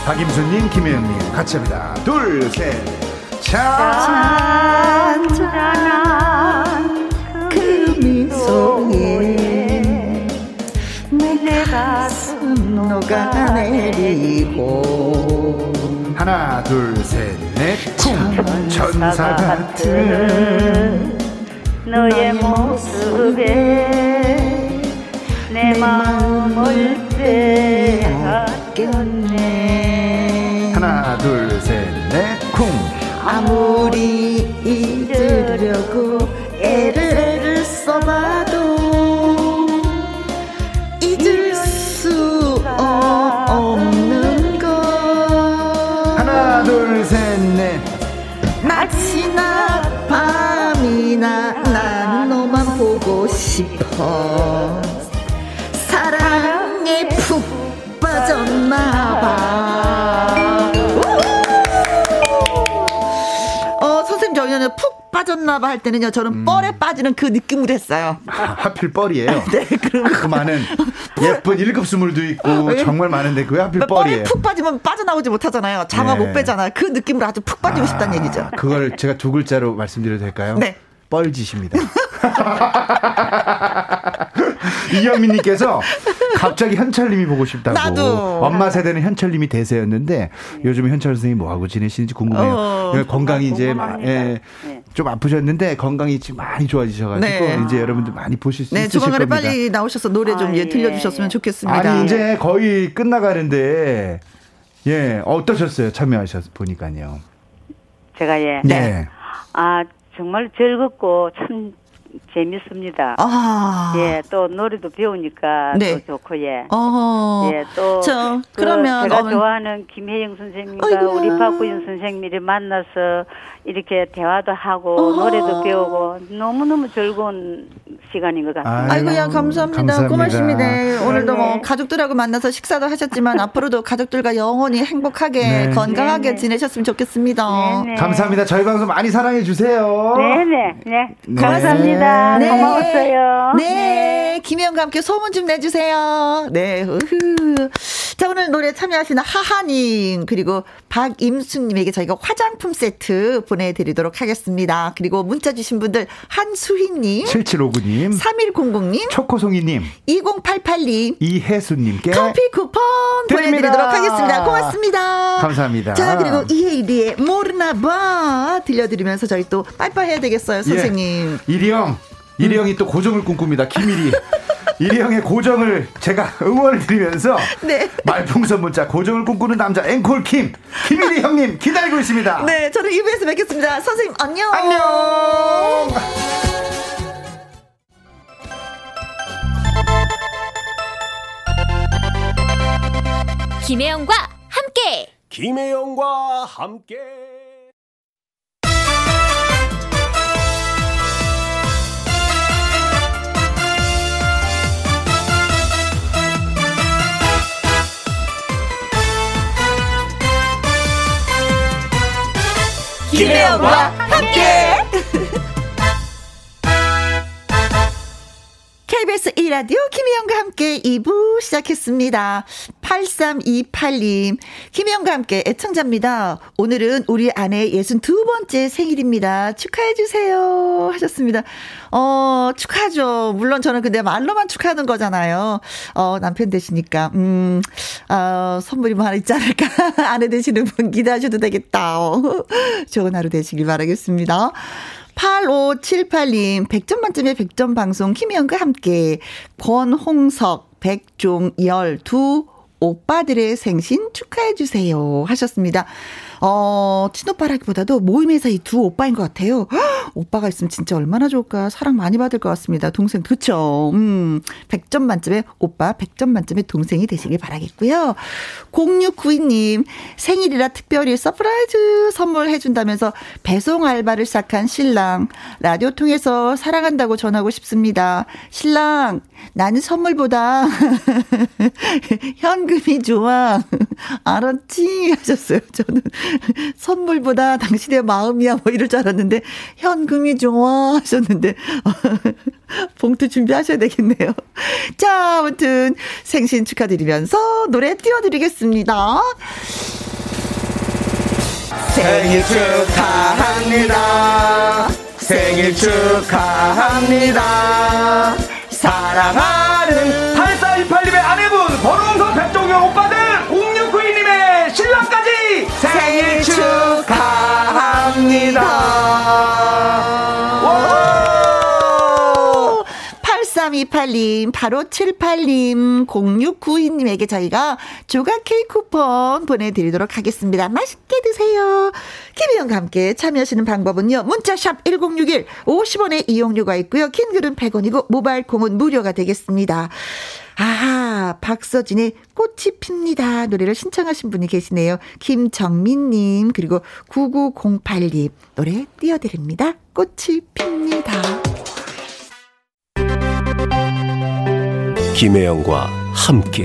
박임수님, 김혜영님 같이 합니다. 둘, 셋. 자, 잔잔한 그 미소에 가슴 녹아내리고. 하나, 둘, 셋, 넷, 쿵. 천사 같은 너의 모습에 내 마음을 빼앗겼네 하나, 둘, 셋, 넷, 쿵. 아무리 잊으려고 애를 싶어 사랑에 푹 빠졌나봐 어 선생님 저희는 푹 빠졌나봐 할 때는요 저는 뻘에 빠지는 그 느낌으로 했어요 하- 하필 뻘이에요. 네 그럼 그 많은 예쁜 일급 스물도 있고 정말 많은데 그왜 하필 뻘에 뻘이에요? 푹 빠지면 빠져나오지 못하잖아요 장화 네. 못 빼잖아요 그 느낌으로 아주 푹 빠지고 싶다는 얘기죠 그걸 제가 두 글자로 말씀드려도 될까요? 네. 뻘짓입니다. 이현민님께서 갑자기 현철님이 보고 싶다고. 나도. 엄마 세대는 현철님이 대세였는데 요즘 현철 선생님 뭐 하고 지내시는지 궁금해요. 어. 건강이 이제 막, 예, 좀 아프셨는데 건강이 지금 많이 좋아지셔가지고 네. 이제 여러분들 많이 보실 수 네, 있으실 조만간에 겁니다. 빨리 나오셔서 노래 좀 아, 예, 예. 들려주셨으면 좋겠습니다. 아니 이제 거의 끝나가는데 예 어떠셨어요 참여하셨 보니까요. 제가 예. 네. 아 정말 즐겁고 참 재밌습니다. 아, 예, 또 노래도 배우니까 네. 또 좋고 예. 어, 예, 또 저, 그 그러면 제가 어느- 좋아하는 김혜영 선생님과 아이고야. 우리 박구윤 선생님이 만나서 이렇게 대화도 하고 어. 노래도 배우고 너무 너무 즐거운 시간인 것. 아이고, 아이고야 감사합니다. 감사합니다. 고맙습니다. 오늘도 뭐 네. 가족들하고 만나서 식사도 하셨지만 앞으로도 가족들과 영원히 행복하게 네. 건강하게 네, 네. 지내셨으면 좋겠습니다. 네네. 감사합니다. 저희 방송 많이 사랑해 주세요. 네네, 네. 네. 감사합니다. 네. 고마웠어요. 네, 김혜영과 함께 소문 좀 내주세요. 네, 우후. 자, 오늘 노래 참여하시는 하하님, 그리고 박임수님에게 저희가 화장품 세트 보내드리도록 하겠습니다. 그리고 문자 주신 분들, 한수희님, 7759님, 3100님, 초코송이님, 2088님, 이혜수님께 커피 쿠폰 드립니다. 보내드리도록 하겠습니다. 고맙습니다. 감사합니다. 자, 그리고 이혜일이의 모르나봐 들려드리면서 저희 또 빠이빠이 해야 되겠어요, 선생님. 예. 이리영, 이리영이 또 고정을 꿈꿉니다. 김일이. 이리영의 고정을 제가 응원을 드리면서 네. 말풍선 문자 고정을 꿈꾸는 남자 앵콜 김 김일이 형님 기다리고 있습니다. 네, 저는 2부에서 뵙겠습니다. 선생님, 안녕. 안녕. 김혜영과 함께 김혜영과 함께 김혜영과 함께. KBS 1라디오 김혜영과 함께 2부 시작했습니다. 8328님, 김혜영과 함께 애청자입니다. 오늘은 우리 아내 62번째 생일입니다. 축하해주세요. 하셨습니다. 어, 축하하죠. 물론 저는 근데 말로만 축하하는 거잖아요. 어, 남편 되시니까, 음, 어, 선물이 뭐 하나 있지 않을까. 아내 되시는 분 기대하셔도 되겠다. 어, 좋은 하루 되시길 바라겠습니다. 8578님, 100점 만점의 100점 방송, 김혜영과 함께, 권홍석, 백종열, 두 오빠들의 생신 축하해주세요. 하셨습니다. 어, 친오빠라기보다도 모임에서 이 두 오빠인 것 같아요. 헉, 오빠가 있으면 진짜 얼마나 좋을까. 사랑 많이 받을 것 같습니다. 동생, 그쵸? 음, 100점 만점에 오빠, 100점 만점에 동생이 되시길 바라겠고요. 0692님, 생일이라 특별히 surprise 선물 해준다면서 배송 알바를 시작한 신랑. 라디오 통해서 사랑한다고 전하고 싶습니다. 신랑, 나는 선물보다 현금이 좋아. 알았지? 하셨어요. 저는 선물보다 당신의 마음이야. 뭐 이럴 줄 알았는데 현금이 좋아. 하셨는데 봉투 준비하셔야 되겠네요. 자, 아무튼 생신 축하드리면서 노래 띄워드리겠습니다. 생일 축하합니다. 생일 축하합니다. 사랑하는 8428님의 아내분, 권홍석 백종영 오빠들, 축하합니다. 8328님, 8578님, 0692님에게 저희가 조각 케이크 쿠폰 보내드리도록 하겠습니다. 맛있게 드세요. 김희영과 함께 참여하시는 방법은요. 문자샵 1061, 50원의 이용료가 있고요. 긴 글은 100원이고 모바일 콩은 무료가 되겠습니다. 아, 박서진의 꽃이 핍니다. 노래를 신청하신 분이 계시네요. 김정민님, 그리고 9908님. 노래 띄워드립니다. 꽃이 핍니다. 김혜영과 함께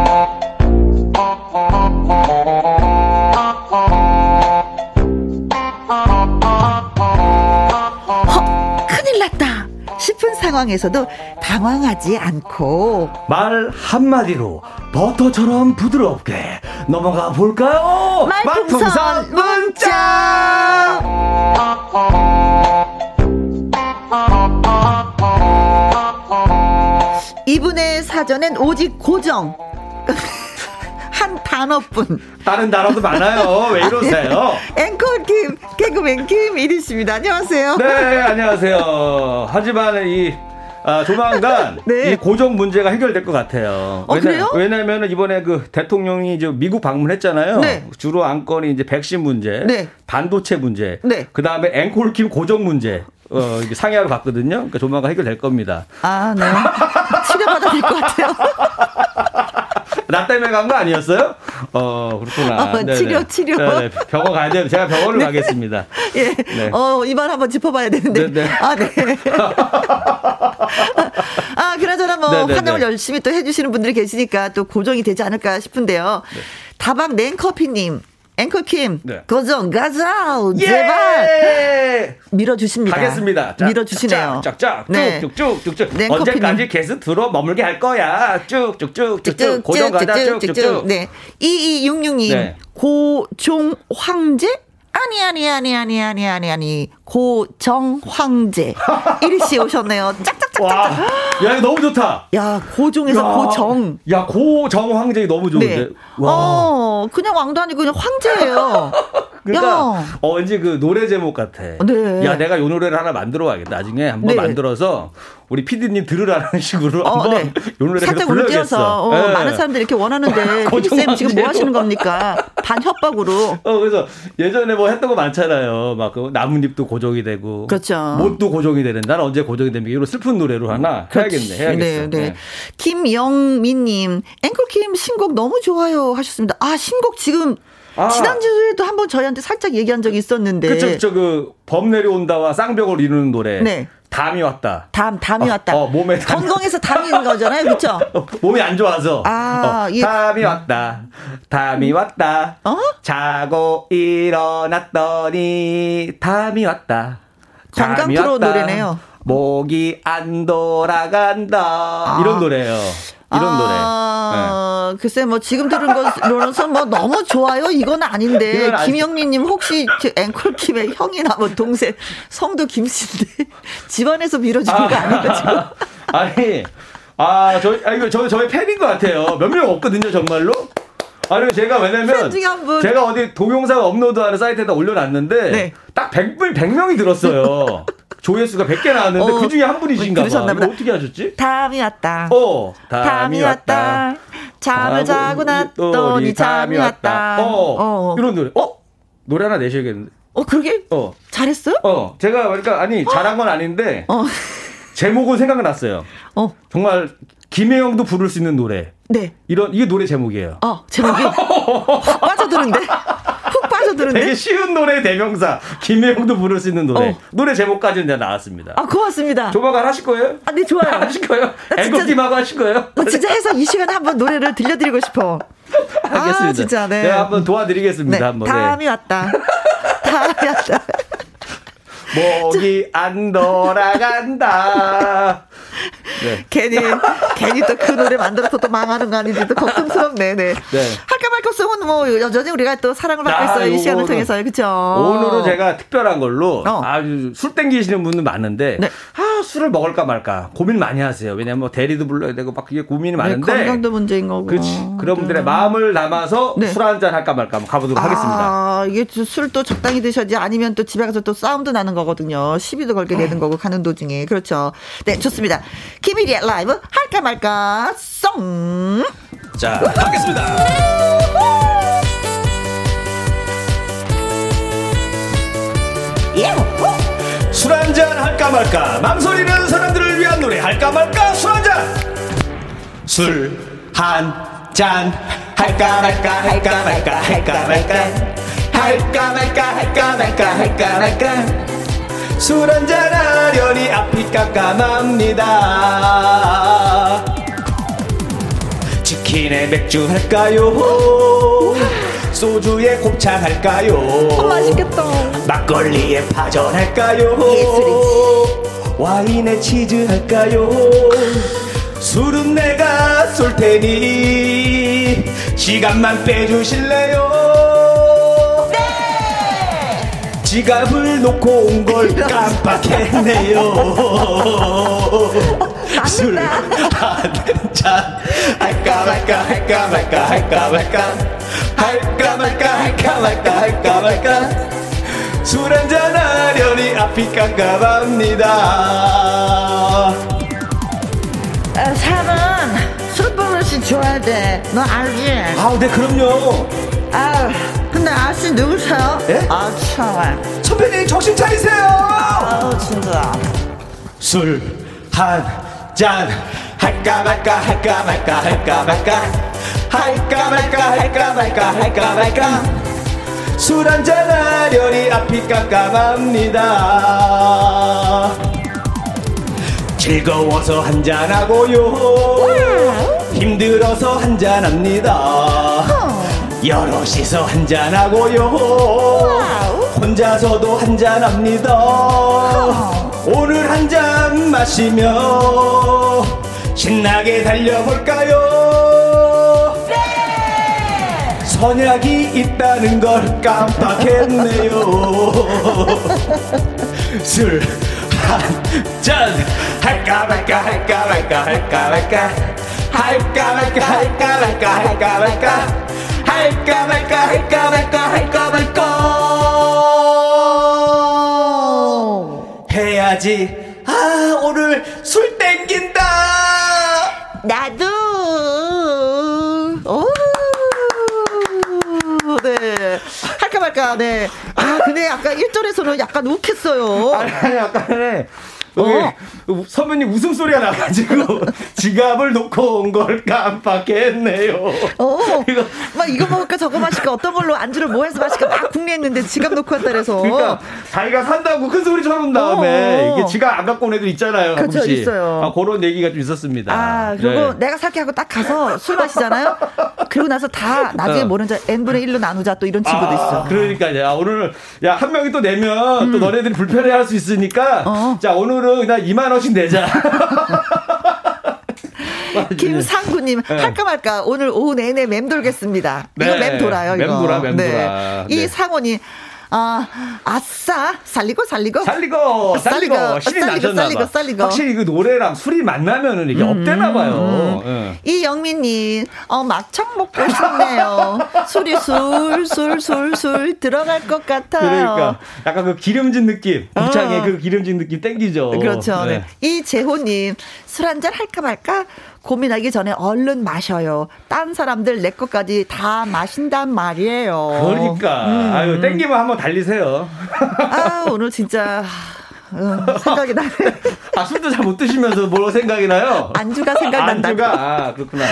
상황에서도 당황하지 않고. 말 한마디로 버터처럼 부드럽게 넘어가 볼까요? 말풍선 문자! 이분의 사전엔 오직 고정. 한 단어뿐 다른 단어도 많아요. 왜 이러세요? 앵콜 김 개그맨 김일희 씨입니다 안녕하세요 네, 안녕하세요. 하지만 이 아, 조만간 네. 이 고정 문제가 해결될 것 같아요. 어? 왜냐면 이번에 그 대통령이 이제 미국 방문했잖아요. 네. 주로 안건이 이제 백신 문제, 네. 반도체 문제, 네. 그 다음에 앵콜킴 고정 문제. 어, 이게 상의하러 갔거든요. 그러니까 조만간 해결될 겁니다. 아 네 치료받아야 될 것 같아요 나 때문에 간 거 아니었어요? 어, 그렇구나. 어, 네네. 치료, 치료. 네네. 병원 가야 돼요. 제가 병원을 가겠습니다. 예. 네. 어, 이말 한번 짚어봐야 되는데. 네, 네. 아, 네. 아, 그나저나 뭐, 네, 네, 환영을 네. 열심히 또 해주시는 분들이 계시니까 또 고정이 되지 않을까 싶은데요. 다방 냉커피님. 앵커킴, 네. 고정, 가자! 제발! 예! 밀어주십니다. 가겠습니다. 자, 밀어주시네요. 짝짝, 네. 쭉쭉쭉, 쭉쭉. 네, 언제까지 커피님. 게스트로 머물게 할 거야? 쭉쭉쭉, 쭉쭉. 고정 가자, 쭉쭉쭉. 네. 2266님, 네. 고종 황제? 아니, 아니, 아니, 아니, 아니, 아니, 아니. 고정 황제. 이리씨 오셨네요. 짝 짝짝짝. 와, 야, 이거 너무 좋다. 야, 고종에서 야, 고정. 야, 고정 황제이 너무 좋은데. 네. 와. 어, 그냥 왕도 아니고 그냥 황제예요. 그러니까 야. 어 왠지 그 노래 제목 같아. 네. 야 내가 요 노래를 하나 만들어 와야겠다. 나중에 한번 네. 만들어서 우리 피디님 들으라는 식으로 어, 한번 네. 요 노래를 살짝 불러야겠어. 어, 네. 많은 사람들이 이렇게 원하는데 피디쌤 지금 뭐. 하시는 겁니까? 반 협박으로. 어 그래서 예전에 뭐 했던 거 많잖아요. 막 그 나뭇잎도 고정이 되고, 그렇죠. 못도 고정이 되는. 나는 언제 고정이 됩니까? 이런 슬픈 노래로 하나 해야겠네. 해야겠어. 네, 네. 김영민님, 앵콜킴 신곡 너무 좋아요 하셨습니다. 아, 신곡 지금 아. 지난주에도 한번 저희한테 살짝 얘기한 적이 있었는데. 그쵸, 저그 범 내려온다와 쌍벽을 이루는 노래. 네. 담이 왔다. 담, 담이 어, 왔다. 어, 몸에 담- 건강해서 담인 거잖아요. 그쵸? 어, 몸이 안 좋아서. 아, 어, 예. 담이 왔다. 담이 왔다. 어? 자고 일어났더니 담이 왔다. 건강 담이 프로 왔다. 노래네요. 목이 안 돌아간다. 이런 노래예요. 이런 노래. 네. 아, 글쎄 뭐 지금 들은 것으로서 뭐 너무 좋아요 이건 아닌데 김영민님 혹시 저 앵콜킴의 형이나 뭐 동생 성도 김씨인데 집안에서 밀어주는 거 아니에요 지금? 아니, 아, 저, 아, 이거 저, 저의 팬인 것 같아요. 몇 명 없거든요, 정말로. 아니, 제가 왜냐면. 제가 어디 동영상 업로드하는 사이트에다 올려놨는데, 네. 딱 100분, 100명이 들었어요. 조회수가 100개 나왔는데, 어, 그 중에 한 분이신가 봐. 어떻게 하셨지? 담이 왔다. 어, 담이 왔다. 잠을 자고 났더니 잠이 왔다. 어, 어. 이런 노래. 어? 노래 하나 내셔야겠는데. 어 그러게 어. 잘했어요? 어, 제가 그러니까 아니 잘한 건 아닌데 어. 제목은 생각났어요. 어. 정말 김혜영도 부를 수 있는 노래. 네. 이런 이게 노래 제목이에요. 어, 제목이 확 빠져드는데? 훅 빠져드는데? 되게 쉬운 노래 대명사. 김혜영도 부를 수 있는 노래. 어. 노래 제목까지는 내가 나왔습니다. 아, 고맙습니다. 조만간 하실 거예요? 아, 네, 좋아요. 하실 거예요? 애국김하고 하실 거예요? 나 진짜 해서 이 시간에 한번 노래를 들려드리고 싶어. 알겠습니다. 아, 진짜, 네. 제가 한번 도와드리겠습니다. 네, 한번. 네. 다음이 왔다. 다음이 왔다. 목이 안 돌아간다. 네. 괜히, 괜히 또 그 노래 만들어서 또 망하는 거 아닌지 또 걱정스럽네, 네. 할까 말까 송은 뭐 여전히 우리가 또 사랑을 받고 아, 있어요. 이 시간을 요거는- 통해서. 그쵸? 오늘은 제가 특별한 걸로 어. 아주 술 땡기시는 분들 많은데 네. 아 술을 먹을까 말까 고민 많이 하세요. 왜냐면 뭐 대리도 불러야 되고 막 그게 고민이 네, 많은데 건강도 문제인 거고. 그렇지. 그런 분들의 네. 마음을 담아서 네. 술 한잔 할까 말까 한번 가보도록 하겠습니다. 아, 이게 술도 적당히 드셔야지 아니면 또 집에 가서 또 싸움도 나는 거거든요. 시비도 걸게 되는 거고 가는 도중에. 그렇죠. 네, 좋습니다. 김일이의 라이브 할까 말까 송. 자, 하겠습니다. 예. 술 한잔 할까 말까. 망설이는 사람들을 위한 노래. 할까 말까 술 한잔. 술 한잔. 할까 말까 할까 말까 할까 말까. 할까 말까 할까 말까 할까 말까. 술 한잔 하려니 앞이 깜깜합니다. 치킨에 맥주 할까요 소주에 곱창 할까요 맛있겠다. 막걸리에 파전 할까요? 예술이지. 와인에 치즈 할까요? 술은 내가 쏠 테니 시간만 빼주실래요? 네! 지갑을 놓고 온 걸 깜빡했네요. 술 한잔 할까 말까 할까 말까 할까 말까 할까 말까 할까 말까 할까 말까 술 한잔 하려니 앞이 깜깜합니다. 아, 사는 술 버릇이 좋아야 돼. 너 알지? 아, 네, 그럼요. 아, 근데 아씨 누구세요? 예? 아, 참. 선배님, 정신 차리세요! 아, 진짜. 술 한 잔 할까 말까 할까 말까 할까 말까 할까 말까 할까 말까 할까 말까 술 한잔 하려니 앞이 깜깜합니다 즐거워서 한 잔하고요 힘들어서 한 잔합니다 여럿이서 한 잔하고요. 혼자서도 한 잔합니다. 오늘 한 잔 마시며 신나게 달려볼까요? 선약이 있다는 걸 깜빡했네요. 술 한잔. 할까 말까 할까 말까 할까 말까. 할까 말까 할까 말까 할까 말까 할까 말까 할까 말까 할까 말까 해야지 아 오늘 술 땡긴다 나도. 오. 네. 할까 말까, 네. 아, 근데 아까 1절에서는 약간 욱했어요. 아니 아니 아까는 어. 선배님 웃음소리가 나가지고 지갑을 놓고 온 걸 깜빡했네요 어. 이거 막 이거 먹을까 저거 마실까 어떤 걸로 안주를 뭐 해서 마실까 막 궁리했는데 지갑 놓고 왔다 그래서. 그러니까 자기가 산다고 큰 소리 쳐놓은 다음에 어. 이게 지가 안 갖고 온 애들 있잖아요. 가끔씩. 있어요. 아, 그런 얘기가 좀 있었습니다. 아, 그리고 네. 내가 살게 하고 딱 가서 술 마시잖아요? 그리고 나서 다 나중에 어. 모르는 줄 n분의 1로 나누자 또 이런 친구도 아, 있어. 그러니까 야 오늘 야한 명이 또 내면 또 너네들이 불편해할 수 있으니까 음. 어. 자 오늘 은 그냥 2만 원씩 내자. 김상구님 네. 할까 말까 오늘 오후 내내 맴 돌겠습니다. 이거 네. 맴 돌아요 이거. 맴 돌아, 맴 돌아. 네. 이 상원이 아 아싸 살리고 살리고 살리고 살리고 살리고, 신이 살리고, 나셨나 살리고, 봐. 살리고. 확실히 그 노래랑 술이 만나면은 이게 업되나 봐요. 예. 이영민님, 어, 막창 먹고 싶네요. 술이 술술술술 들어갈 것 같아요. 그러니까 약간 그 기름진 느낌, 곱창의 어. 그 기름진 느낌 땡기죠. 그렇죠. 네. 네. 이재호님, 술 한잔 할까 말까? 고민하기 전에 얼른 마셔요. 딴 사람들 내 것까지 다 마신단 말이에요. 그러니까 음. 아유 땡기면 한번 달리세요. 아, 오늘 진짜. 어, 생각이 나네. 아, 술도 잘 못 드시면서 뭘 생각이 나요? 안주가 생각난다. 안주가? 아, 그렇구나.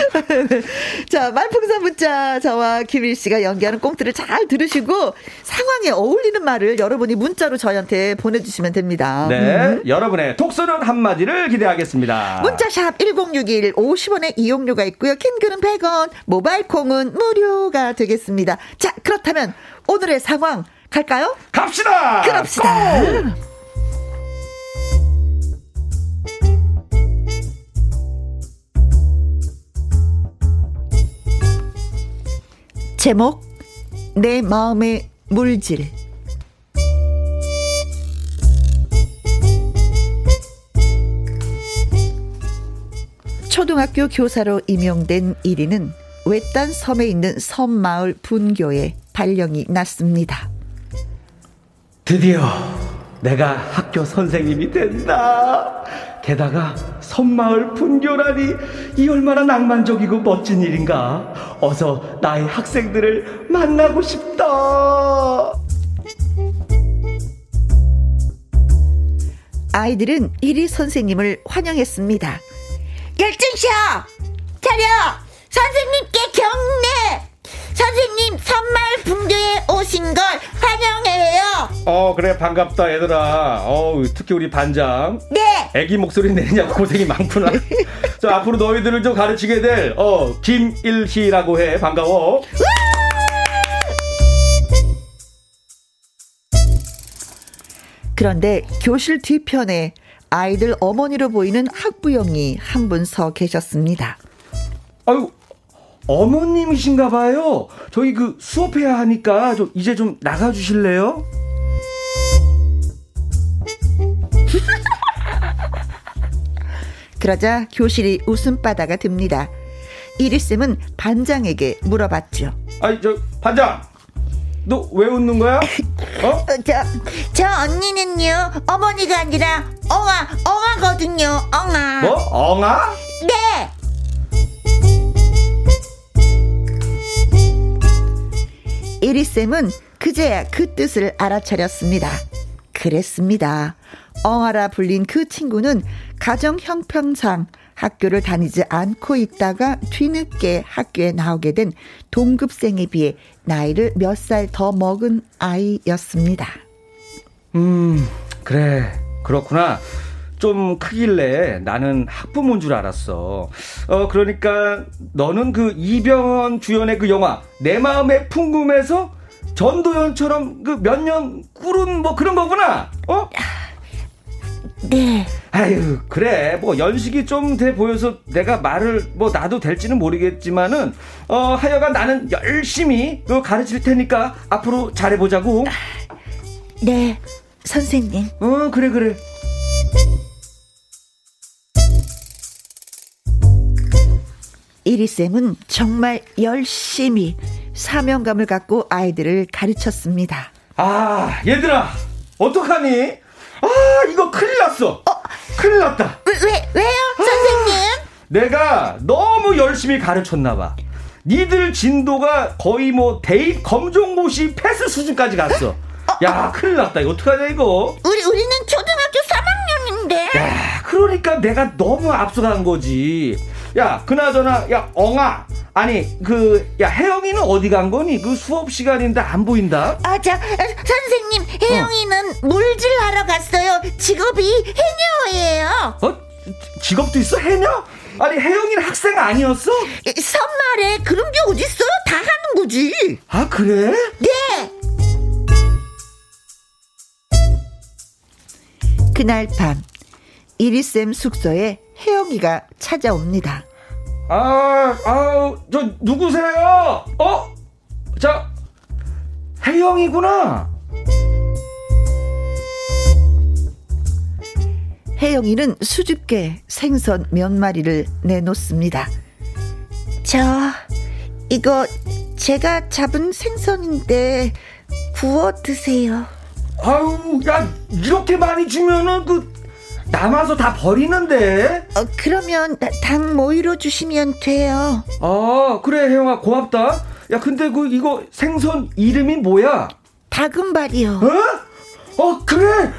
자, 말풍선 문자 저와 김일 씨가 연기하는 꽁트를 잘 들으시고 상황에 어울리는 말을 여러분이 문자로 저희한테 보내주시면 됩니다. 네. 음. 여러분의 독서는 한마디를 기대하겠습니다. 문자샵 1061 50원의 이용료가 있고요. 킹글은 100원, 모바일 콩은 무료가 되겠습니다. 자, 그렇다면 오늘의 상황 갈까요? 갑시다! 그럽시다. 제목 내 마음의 물질 초등학교 교사로 임용된 1위는 외딴 섬에 있는 섬마을 분교에 발령이 났습니다. 드디어 내가 학교 선생님이 된다. 게다가 섬마을 분교라니 이 얼마나 낭만적이고 멋진 일인가. 어서 나의 학생들을 만나고 싶다. 아이들은 1위 선생님을 환영했습니다. 열중쇼! 차려! 선생님께 경례! 선생님 선마을 분교에 오신 걸 환영해요! 어 그래 반갑다 얘들아. 어 특히 우리 반장. 네! 애기 목소리 내느냐고 고생이 많구나. 자 앞으로 너희들을 좀 가르치게 될 어 김일희라고 해 반가워. 그런데 교실 뒤편에 아이들 어머니로 보이는 학부형이 한 분 서 계셨습니다. 아유 어머님이신가 봐요. 저희 그 수업해야 하니까 좀 이제 좀 나가 주실래요? 그러자 교실이 웃음바다가 듭니다. 이리쌤은 반장에게 물어봤죠. 아니 저 반장 너 왜 웃는 거야? 어? 어, 저, 저 언니는요, 어머니가 아니라 엉아, 엉아거든요, 엉아. 뭐 엉아? 네! 이리쌤은 그제야 그 뜻을 알아차렸습니다. 그랬습니다. 엉아라 불린 그 친구는 가정 형평상 학교를 다니지 않고 있다가 뒤늦게 학교에 나오게 된 동급생에 비해 나이를 몇 살 더 먹은 아이였습니다. 음 그래 그렇구나. 좀 크길래 나는 학부모인 줄 알았어. 어 그러니까 너는 그 이병헌 주연의 그 영화 내 마음의 풍금에서 전도연처럼 그 몇년 꿇은 뭐 그런 거구나. 어? 네. 아유 그래 뭐 연식이 좀 돼 보여서 내가 말을 뭐 나도 될지는 모르겠지만은 어 하여간 나는 열심히 너 가르칠 테니까 앞으로 잘해 보자고 네, 선생님. 어 그래 그래 이리쌤은 정말 열심히 사명감을 갖고 아이들을 가르쳤습니다. 아 얘들아 어떡하니? 아 이거 큰일 났어. 큰일 났다. 왜, 왜, 왜요, 선생님? 내가 너무 열심히 가르쳤나 봐. 니들 진도가 거의 뭐 대입 검정고시 패스 수준까지 갔어. 야 큰일 났다. 이거 어떡하냐 이거? 우리, 우리는 초등학교 3학년인데. 야, 그러니까 내가 너무 앞서간 거지. 야, 그나저나, 야, 엉아. 아니, 그, 야, 혜영이는 어디 간 거니? 그 수업 시간인데 안 보인다? 아, 자, 어, 선생님, 혜영이는 물질 하러 갔어요. 직업이 해녀예요. 어? 직업도 있어? 해녀? 아니, 혜영이는 학생 아니었어? 선말에 그런 게 어딨어요? 다 하는 거지. 아, 그래? 네. 그날 밤 이리쌤 숙소에 혜영이가 찾아옵니다. 아, 아, 저, 누구세요? 어? 자, 혜영이구나. 혜영이는 수줍게 생선 몇 마리를 내놓습니다. 저, 이거 제가 잡은 생선인데 구워 드세요. 아유, 야, 이렇게 많이 주면은 그, 남아서 다 버리는데? 어, 그러면 당 모이로 주시면 돼요. 아, 그래, 혜영아, 고맙다. 야, 근데 그, 이거 생선 이름이 뭐야? 다금발이요. 어? 어, 그래!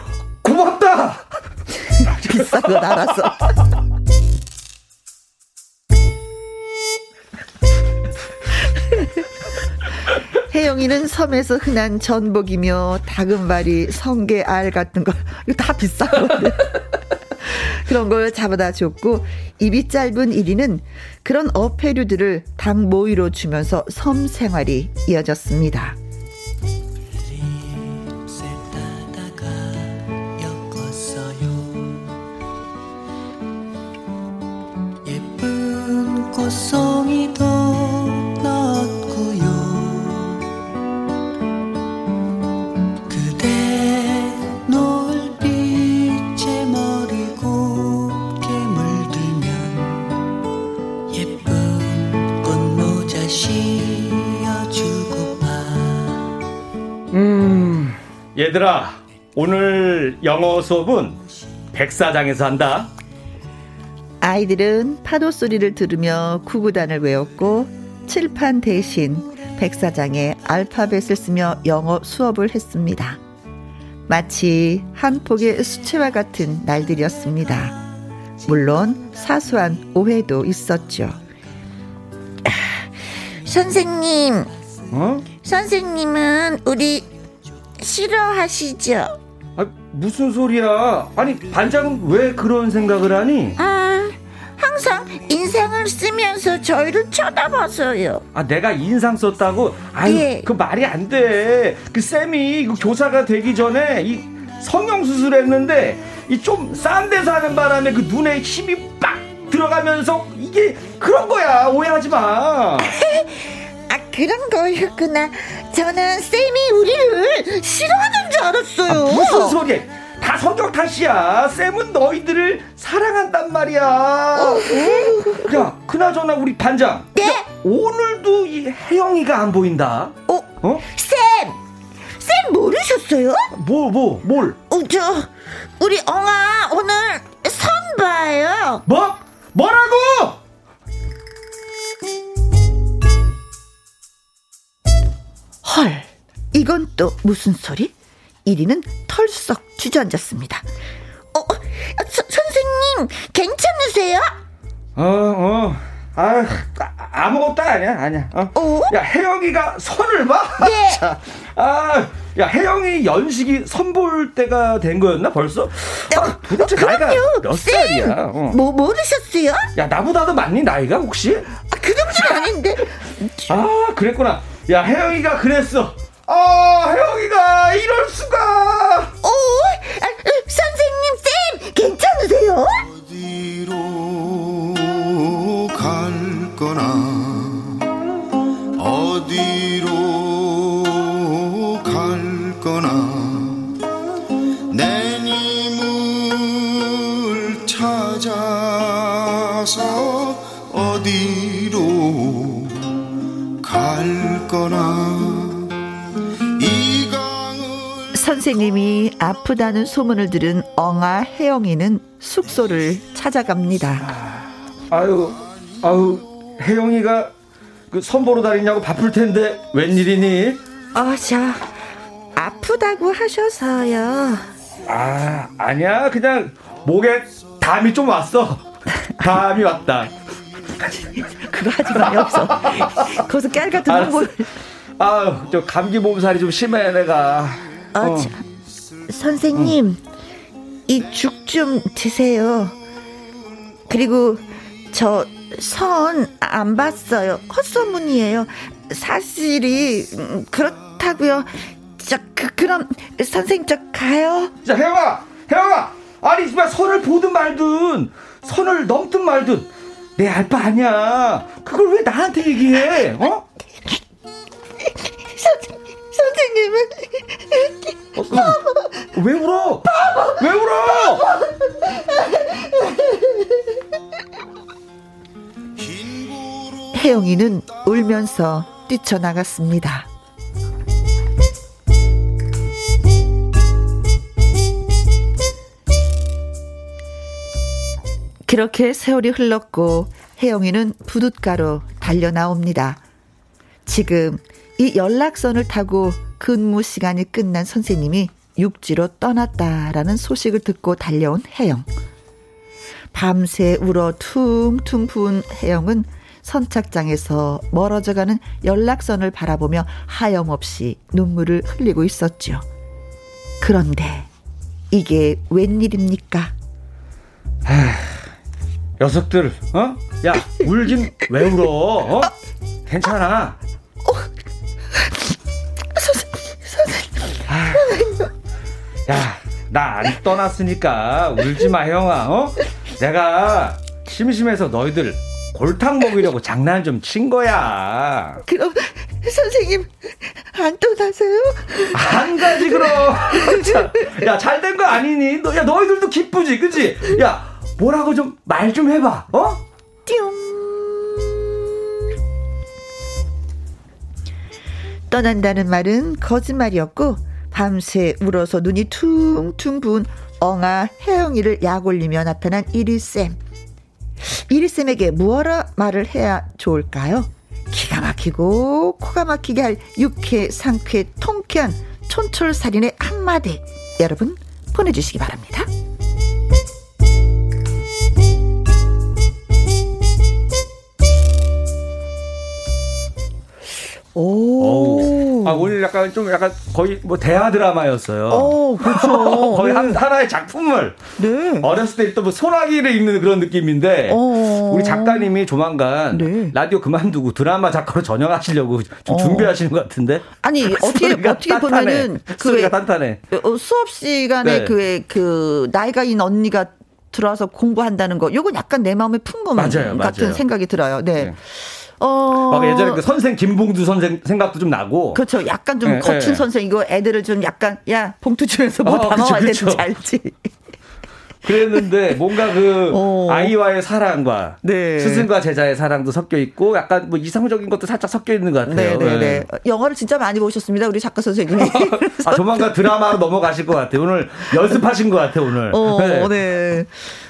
고맙다! 비싼 거 알았어. 혜영이는 섬에서 흔한 전복이며 다금바리, 성게, 알 같은 걸 이거 다 비싼 건데 그런 걸 잡아다 줬고 입이 짧은 이리는 그런 어패류들을 닭 모이로 주면서 섬 생활이 이어졌습니다. 꽃송이도 음, 얘들아, 오늘 영어 수업은 백사장에서 한다. 아이들은 파도 소리를 들으며 구구단을 외웠고 칠판 대신 백사장에 알파벳을 쓰며 영어 수업을 했습니다. 마치 한 폭의 수채화 같은 날들이었습니다. 물론 사소한 오해도 있었죠. 선생님, 어? 선생님은 우리 싫어하시죠? 아, 무슨 소리야? 아니, 반장은 왜 그런 생각을 하니? 음, 항상 인상을 쓰면서 저희를 쳐다봐서요. 아, 내가 인상 썼다고? 아유, 예. 그 말이 안 돼. 그 쌤이 그 교사가 되기 전에 이 성형 수술했는데 이 좀 싼 데서 하는 바람에 그 눈에 힘이 빡 들어가면서 이게 그런 거야. 오해하지 마. 아, 그런 거였구나. 저는 쌤이 우리를 싫어하는 줄 아, 알았어요. 무슨 소리야? 다 성격 탓이야. 쌤은 너희들을 사랑한단 말이야. 야, 그나저나 우리 반장. 네? 야, 오늘도 이 혜영이가 안 보인다. 어, 어? 쌤! 쌤 모르셨어요? 뭐, 뭐, 뭘? 어, 저, 우리 엉아 오늘 선 봐요. 뭐? 뭐라고? 헐, 이건 또 무슨 소리? 이리는 털썩 주저앉았습니다. 어, 서, 선생님, 괜찮으세요? 어, 어. 아, 아, 아무것도 아니야, 아니야. 어? 어? 야, 혜영이가 선을 봐? 네. 자, 아, 야, 혜영이 연식이 선볼 때가 된 거였나, 벌써? 아, 도대체 나이가 그럼요. 몇 쌤, 살이야? 어. 뭐, 모르셨어요? 야, 나보다도 많니, 나이가, 혹시? 아, 그 정도는 아닌데. 아, 그랬구나. 야, 혜영이가 그랬어. 아, 혜영이가 이럴 수가. 어, 아, 어, 선생님, 쌤, 괜찮으세요? 어디로 갈 거나 어디로 갈 거나 내 님을 찾아서 어디로 갈 거나 선생님이 아프다는 소문을 들은 엉아 혜영이는 숙소를 찾아갑니다. 아유, 아유, 혜영이가 그 선보러 다니냐고 바쁠 텐데 웬일이니? 어, 저 아프다고 하셔서요. 아, 아니야. 그냥 목에 담이 좀 왔어. 담이 왔다. 그거 하지 마요, 없어. 거기서 깨알 같은 알았어. 걸. 아, 저 감기 몸살이 좀 심해 내가. 어, 어. 참. 선생님, 이죽 좀 드세요. 그리고 저 선 안 봤어요. 헛소문이에요. 사실이 음, 그렇다고요. 저 그, 그럼 선생님 저 가요. 자, 혜영아, 혜영아. 아니, 정말 선을 보든 말든 선을 넘든 말든 내 알 바 아니야. 그걸 왜 나한테 얘기해? 어? 선, 선생님은 어, 어, 왜 울어? 왜 울어? 혜영이는 울면서 뛰쳐나갔습니다. 그렇게 세월이 흘렀고 혜영이는 부둣가로 달려 나옵니다. 지금 이 연락선을 타고 근무 시간이 끝난 선생님이 육지로 떠났다라는 소식을 듣고 달려온 혜영. 밤새 울어 퉁퉁 부은 혜영은 선착장에서 멀어져가는 연락선을 바라보며 하염없이 눈물을 흘리고 있었죠. 그런데 이게 웬일입니까? 녀석들, 어? 야, 울긴 왜 울어? 어? 괜찮아. 아, 야, 나 안 떠났으니까 울지 마, 형아. 어? 내가 심심해서 너희들 골탕 먹이려고 장난 좀친 거야. 그럼 선생님 안 떠나세요? 한 가지 그럼. 자, 야, 잘 된 거 아니니? 너, 야, 너희들도 기쁘지, 그지? 야, 뭐라고 좀 말좀 해봐, 어? 띠용. 떠난다는 말은 거짓말이었고 밤새 울어서 눈이 퉁퉁 부은 엉아 혜영이를 약 올리며 나타난 이리쌤. 이리쌤에게 무엇라 말을 해야 좋을까요? 기가 막히고 코가 막히게 할 유쾌 상쾌 통쾌한 촌철살인의 한마디 여러분 보내주시기 바랍니다. 오. 아, 오늘 약간 좀 약간 거의 뭐 대하 드라마였어요. 오, 그렇죠. 거의 네. 한 하나의 작품을 네. 어렸을 때또뭐 소나기를 읽는 그런 느낌인데 어. 우리 작가님이 조만간 네. 라디오 그만두고 드라마 작가로 전역하시려고 좀 어. 준비하시는 것 같은데 아니 어떻게 어떻게 단단해. 보면은 소리가 왜- 단단해. 어, 수업 시간에 네. 그, 그, 나이가인 언니가 들어와서 공부한다는 거, 요건 약간 내 마음의 풍금 맞아요, 같은 맞아요. 생각이 들어요. 네. 네. 어. 막 예전에 그 선생 김봉두 선생 생각도 좀 나고 그렇죠. 약간 좀 네, 거친 네. 선생, 이거 애들을 좀 약간, 야, 봉투 주면서 뭐 어, 담아와야 되는지. 알지. 그랬는데 뭔가 그 어. 아이와의 사랑과 네. 스승과 제자의 사랑도 섞여 있고 약간 뭐 이상적인 것도 살짝 섞여 있는 것 같아요. 네네네. 네. 영화를 진짜 많이 보셨습니다. 우리 작가 선생님이. 아, 조만간 드라마로 넘어가실 것 같아요. 오늘 연습하신 것 같아요, 오늘. 어, 네. 네.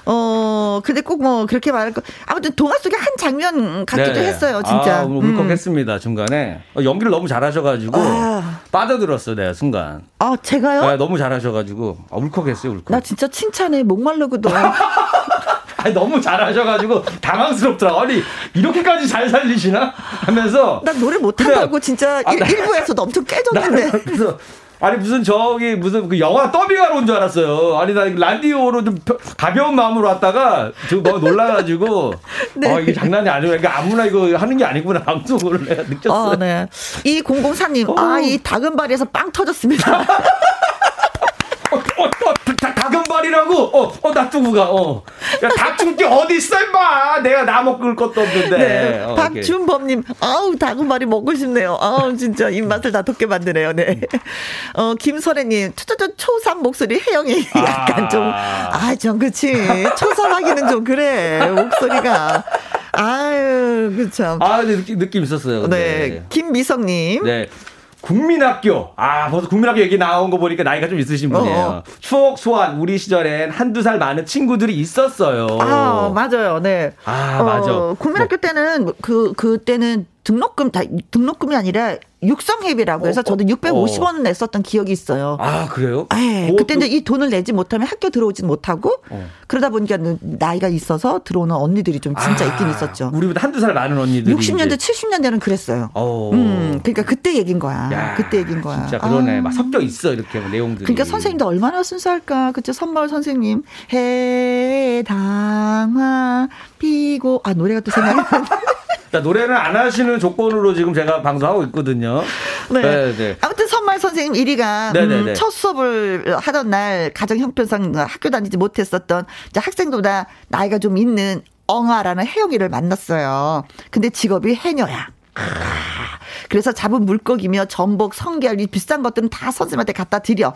어, 근데 꼭 뭐 그렇게 말할 거. 아무튼 동화 속의 한 장면 같기도 네. 했어요, 진짜. 아, 뭐 음. 울컥했습니다, 중간에. 어, 연기를 너무 잘하셔가지고 아. 빠져들었어요, 내가 순간. 아, 제가요? 네, 너무 잘하셔가지고 아, 울컥했어요, 울컥. 나 진짜 칭찬에 목말르거든. 아니, 너무 잘하셔가지고 당황스럽더라고. 아니 이렇게까지 잘 살리시나 하면서 나 노래 못한다고 진짜 아, 일, 나- 일부에서도 엄청 깨졌는데. 그래서 아니 무슨 저기 무슨 그 영화 더빙하러 온 줄 알았어요. 아니 나 라디오로 좀 펴- 가벼운 마음으로 왔다가 지금 너무 놀라가지고 네. 어 이게 장난이 아니고 그러니까 아무나 이거 하는 게 아니구나 방송으로 내가 느꼈어요. 어, 네. 이 004님, 아, 이 다금바리에서 빵 터졌습니다. 어, 어, 어, 다, 다금발이라고? 어, 어, 놔두고가, 어. 야, 다줄 게 어디 있어, 임마! 내가 나 먹을 것도 없는데. 네. 어, 박준범님, 아우, 다금바리 먹고 싶네요. 아우, 진짜 입맛을 다 돋게 만드네요. 네. 어, 김설애님, 초초초 초삼 목소리 혜영이 약간 아. 좀, 아, 좀, 그치. 초삼 하기는 좀 그래. 목소리가. 아유, 그쵸. 아, 근데 느낌, 느낌 있었어요. 네. 김미성님. 네. 국민학교. 아, 벌써 국민학교 얘기 나온 거 보니까 나이가 좀 있으신 분이에요. 어. 추억 소환. 우리 시절엔 한두 살 많은 친구들이 있었어요. 아, 맞아요. 네. 아, 맞아. 국민학교 때는 그 그때는 등록금 다 등록금이 아니라 육성회비라고 해서 어, 저도 어, 650원 을 냈었던 기억이 있어요. 아, 그래요? 예, 그것도- 그때 이제 이 돈을 내지 못하면 학교 들어오진 못하고 어. 그러다 보니까 나이가 있어서 들어오는 언니들이 좀 진짜 아, 있긴 있었죠. 우리보다 한두 살 많은 언니들이. 60년대, 이제- 70년대는 그랬어요. 어. 음, 그러니까 그때 얘긴 거야. 야, 그때 얘긴 거야. 진짜 그러네. 아. 막 섞여 있어, 이렇게 내용들이. 그러니까 선생님도 얼마나 순수할까. 그쵸? 선마을 선생님. 해당화 피고. 아, 노래가 또 생각이 나네. 자, 노래는 안 하시는 조건으로 지금 제가 방송하고 있거든요. 네. 네, 네. 아무튼 선마을 선생님 1위가 네네네. 음, 첫 수업을 하던 날 가정 형편상 학교 다니지 못했었던 학생보다 나이가 좀 있는 엉아라는 혜영이를 만났어요. 근데 직업이 해녀야. 아, 그래서 잡은 물고기며 전복, 성게알 이 비싼 것들은 다 선생님한테 갖다 드려.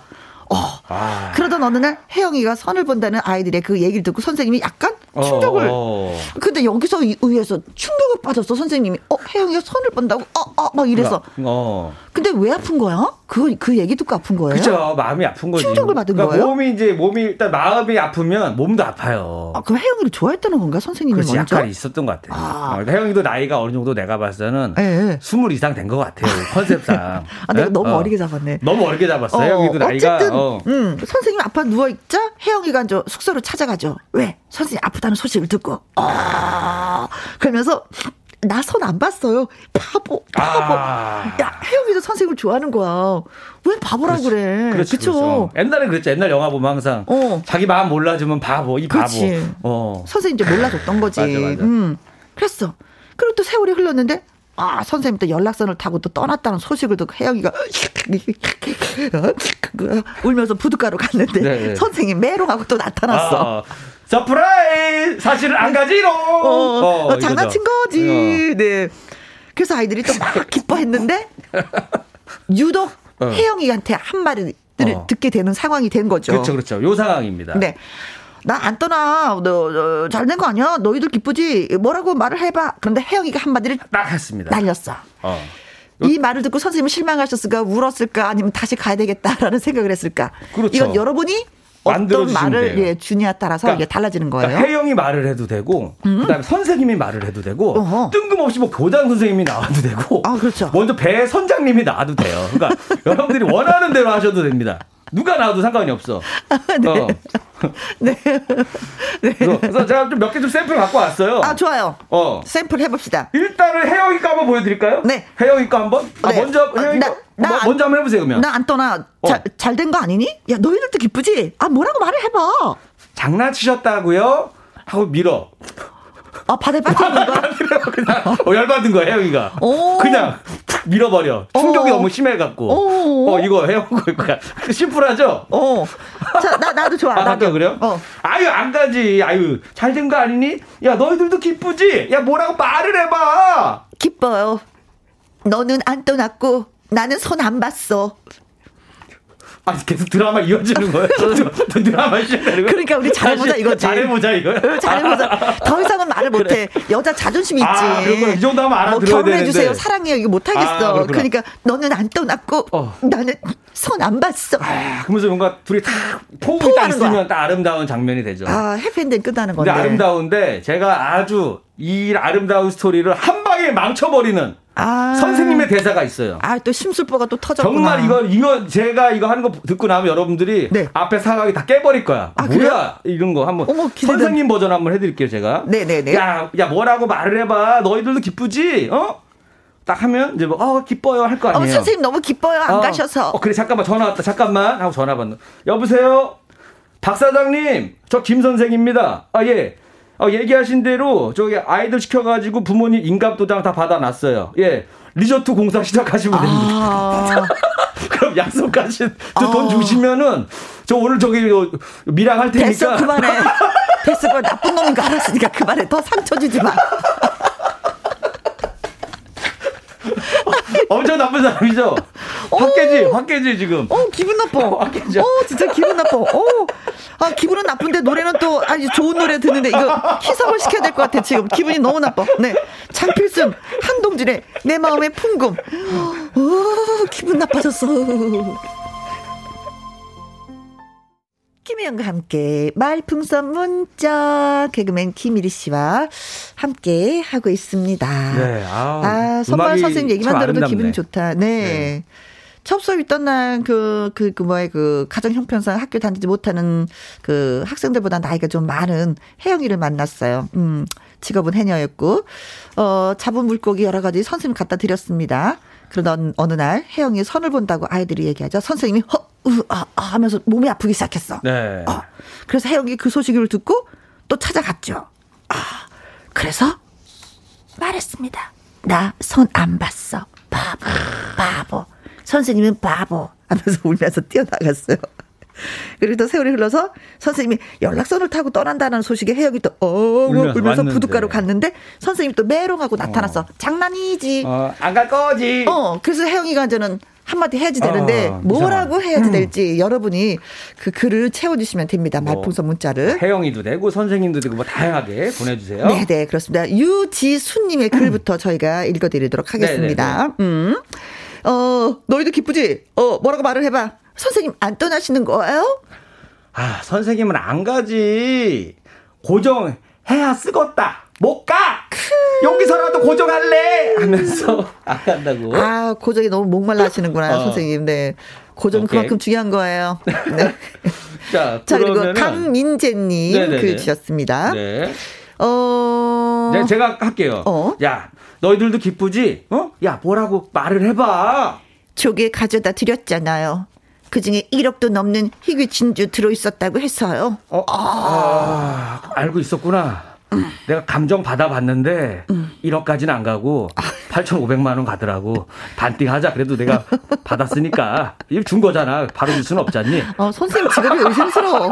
어. 아. 그러던 어느 날 혜영이가 선을 본다는 아이들의 그 얘기를 듣고 선생님이 약간 충격을. 어. 근데 여기서 이- 의해서 충격을 빠졌어 선생님이. 어 혜영이가 손을 뻗다고 어어막 이래서. 어. 근데 왜 아픈 거야? 그 그 얘기 듣고 아픈 거예요? 그죠. 마음이 아픈 거지. 충격을 받은 그러니까 거예요? 몸이 이제 몸이 일단 마음이 아프면 몸도 아파요. 아, 그럼 혜영이를 좋아했다는 건가 선생님이 그렇지 먼저? 약간 있었던 것 같아요. 아. 어, 그러니까 혜영이도 나이가 어느 정도 내가 봤을 때는 예, 예. 스물 이상 된 것 같아요. 컨셉상. 아, 내가 예? 너무 어. 어. 리게 잡았네. 너무 어리게 잡았어. 혜영이도 나이가. 어쨌든 어. 음, 선생님 아빠 누워 있자 혜영이가 이제 숙소로 찾아가죠. 왜? 선생님 아프다는 소식을 듣고 아 그러면서 나손안 봤어요. 바보, 바보. 아. 야 혜영이도 선생님을 좋아하는 거야. 왜 바보라고 그래? 그렇지, 그쵸? 그렇죠. 옛날에 그랬죠. 옛날 영화 보면 항상 어. 자기 마음 몰라주면 바보, 이 바보. 그렇지. 어. 선생님 이제 몰라줬던 거지. 맞아, 맞아. 음. 그랬어. 그리고 또 세월이 흘렀는데 아 선생님 또 연락선을 타고 또 떠났다는 소식을 듣고 혜영이가 울면서 부둣가로 갔는데 네, 네. 선생님 메롱하고 또 나타났어. 아, surprise! 사실은 안 가지롱! 어, 어, 이거죠. 장난친 거지. 네. 그래서 아이들이 또 막 기뻐했는데 유독 어. 혜영이한테 한 마디를 어. 듣게 되는 상황이 된 거죠. 그렇죠, 그렇죠. 요 상황입니다. 네. 나 안 떠나. 너, 잘된 거 아니야? 너희들 기쁘지? 뭐라고 말을 해봐. 그런데 혜영이가 한마디를 딱 했습니다. 날렸어. 어. 이 말을 듣고 선생님은 실망하셨을까? 울었을까? 아니면 다시 가야 되겠다라는 생각을 했을까? 그렇죠. 이건 여러분이 어떤 말을 돼요. 예, 주냐에 따라서 그러니까- 이게 달라지는 거예요. 그러니까 혜영이 말을 해도 되고, 그다음에 선생님이 말을 해도 되고, 어허. 뜬금없이 뭐 교장 선생님이 나와도 되고, 아, 그렇죠. 먼저 배 선장님이 나와도 돼요. 그러니까 여러분들이 원하는 대로 하셔도 됩니다. 누가 나와도 상관이 없어. 네. 어. 네. 그래서, 그래서 제가 좀 몇 개 좀 샘플 갖고 왔어요. 아, 좋아요. 어. 샘플 해봅시다. 일단은 혜영이 거 한번 보여드릴까요? 네. 혜영이 거 한번. 아, 네. 먼저 아, 혜영이 나- 거 나 뭐- 안- 먼저 한번 해보세요 그러면. 나 안 떠나. 어. 잘된 거 아니니? 야, 너희들도 기쁘지? 아, 뭐라고 말을 해봐. 장난치셨다고요? 하고 밀어. 아, 바다에 빠져있는 거야? 그냥 어, 열받은 거야 혜영이가. 오. 그냥 툭 밀어버려. 충격이 어. 너무 심해갖고. 오. 어 이거 혜영 거야. 심플하죠? 어. 자, 나, 나도 좋아. 아, 나도. 그래요? 어. 아유, 안 가지. 아유, 잘 된 거 아니니? 야, 너희들도 기쁘지? 야, 뭐라고 말을 해봐! 기뻐요. 너는 안 떠났고, 나는 손 안 봤어. 아, 계속 드라마 이어지는 거예요? 드- 드라마 시작되는 거예요? 그러니까 우리 잘해보자, 이거지. 잘해보자, 이거. 어, 잘해보자. 더 이상은 말을 못해. 여자 자존심 있지. 아, 그렇구나. 이 정도 하면 알아들어야 뭐. 되는데. 사랑해요. 이거 못하겠어. 아. 그러니까 너는 안 떠났고, 어. 나는 손 안 봤어. 아, 그러면서 뭔가 둘이 탁 포옹이 딱 거야. 있으면 딱 아름다운 장면이 되죠. 아, 해피엔딩 끝나는 근데 건데. 아름다운데 제가 아주 이 아름다운 스토리를 한 방에 망쳐버리는 아. 선생님의 대사가 있어요. 아, 또 심술보가 또 터졌구나. 정말 이거 이거 제가 이거 하는 거 듣고 나면 여러분들이 네. 앞에 사각이 다 깨버릴 거야. 아, 뭐야 이런 거 한번 어머. 선생님 버전 한번 해드릴게요 제가. 네네네. 야, 야 뭐라고 말을 해봐. 너희들도 기쁘지? 어? 딱 하면 이제 뭐 어, 기뻐요 할거 어, 아니에요. 선생님 너무 기뻐요. 안 어, 가셔서. 어, 그래 잠깐만 전화 왔다. 잠깐만 하고 전화 받는. 여보세요. 박 사장님, 저 김 선생입니다. 아 예. 어, 얘기하신 대로 저기 아이들 시켜가지고 부모님 인감도장 다 받아놨어요. 예. 리조트 공사 시작하시면 됩니다. 아, 그럼 약속하신 저 아. 돈 주시면은 저 오늘 저기 요 미랑 할 테니까 됐어, 그만해. 됐어, 그 나쁜 놈인 거 알았으니까 그만해. 더 상처 주지 마. 엄청 나쁜 사람이죠. 확 깨지, 확 깨지 지금. 어, 기분 나빠. 아, 괜찮아. 어, 진짜 기분 나빠. 어. 아, 기분은 나쁜데 노래는 또 아주 좋은 노래 듣는데 이거 희석을 시켜야 될 것 같아, 지금. 기분이 너무 나빠. 네. 장필순, 한동진의 내 마음의 풍금. 어, 기분 나빠졌어. 김혜영과 함께 말풍선 문자 개그맨 김일희 씨와 함께 하고 있습니다. 네, 아, 아, 선발 선생님 얘기만 참 들어도 아름답네. 기분 좋다. 네. 네. 수업 있던 날, 그, 그, 그, 뭐야, 그, 가정 형편상 학교 다니지 못하는 그 학생들보다 나이가 좀 많은 혜영이를 만났어요. 음, 직업은 해녀였고, 어, 잡은 물고기 여러 가지 선생님 갖다 드렸습니다. 그러던 어느 날 혜영이 선을 본다고 아이들이 얘기하자 선생님이 허, 으, 아, 아 하면서 몸이 아프기 시작했어. 네. 어, 그래서 혜영이 그 소식을 듣고 또 찾아갔죠. 아, 그래서 말했습니다. 나 손 안 봤어. 바보, 바보. 선생님은 바보. 하면서 울면서 뛰어나갔어요. 그리고 또 세월이 흘러서 선생님이 연락선을 타고 떠난다는 소식에 혜영이 또, 어, 울면서 울면서 왔는데. 부둣가로 갔는데 선생님이 또 메롱하고 나타났어. 장난이지. 어, 안 갈 거지. 어, 그래서 혜영이가 이제는 한마디 해야지 되는데 아, 뭐라고. 해야지 될지 여러분이 그 글을 채워주시면 됩니다. 뭐, 말풍선 문자를. 혜영이도 되고 선생님도 되고 뭐 다양하게 보내주세요. 네, 네, 그렇습니다. 유지수님의 글부터 저희가 읽어드리도록 하겠습니다. 음. 어, 너희도 기쁘지? 어, 뭐라고 말을 해봐. 선생님 안 떠나시는 거예요? 아 선생님은 안 가지. 고정해야 쓰겄다. 못 가. 여기서라도 고정할래 하면서 안 간다고. 아, 고정이 너무 목말라 하시는구나, 어. 선생님. 네. 고정. 그만큼 중요한 거예요. 네. 자, 자, 그리고 강민재님. 글 주셨습니다. 네. 어. 네, 제가 할게요. 어? 야, 너희들도 기쁘지? 어? 야, 뭐라고 말을 해봐. 조개 가져다 드렸잖아요. 그 중에 1억도 넘는 희귀 진주 들어있었다고 해서요. 어? 아, 알고 있었구나. 내가 감정 받아봤는데 1억까지는 안 가고 8,500만 원 가더라고. 반띵 하자. 그래도 내가 받았으니까 이거 준 거잖아. 바로 줄 수는 없잖니. 어, 선생님 직업이 의심스러워.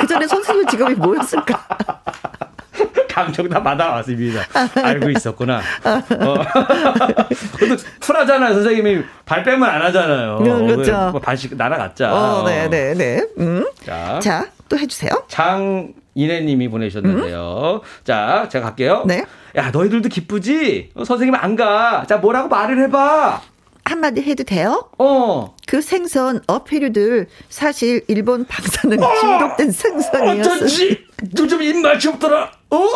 그 전에 선생님 직업이 뭐였을까? 다 받아왔습니다. 알고 있었구나. 어. 그래도 쿨하잖아요. 선생님이 발 빼면 안 하잖아요. 네, 그렇죠. 뭐 발씩 날아갔자. 어, 네네 네. 음. 자, 자, 또 해주세요. 장인혜님이 보내주셨는데요. 자, 제가 갈게요. 음? 네. 야, 너희들도 기쁘지? 어, 선생님 안 가. 자, 뭐라고 말을 해봐. 한마디 해도 돼요? 어. 그 생선 어패류들 사실 일본 방사능 중독된 생선이었어요. 어쩐지 요즘 입맛이 없더라. 어?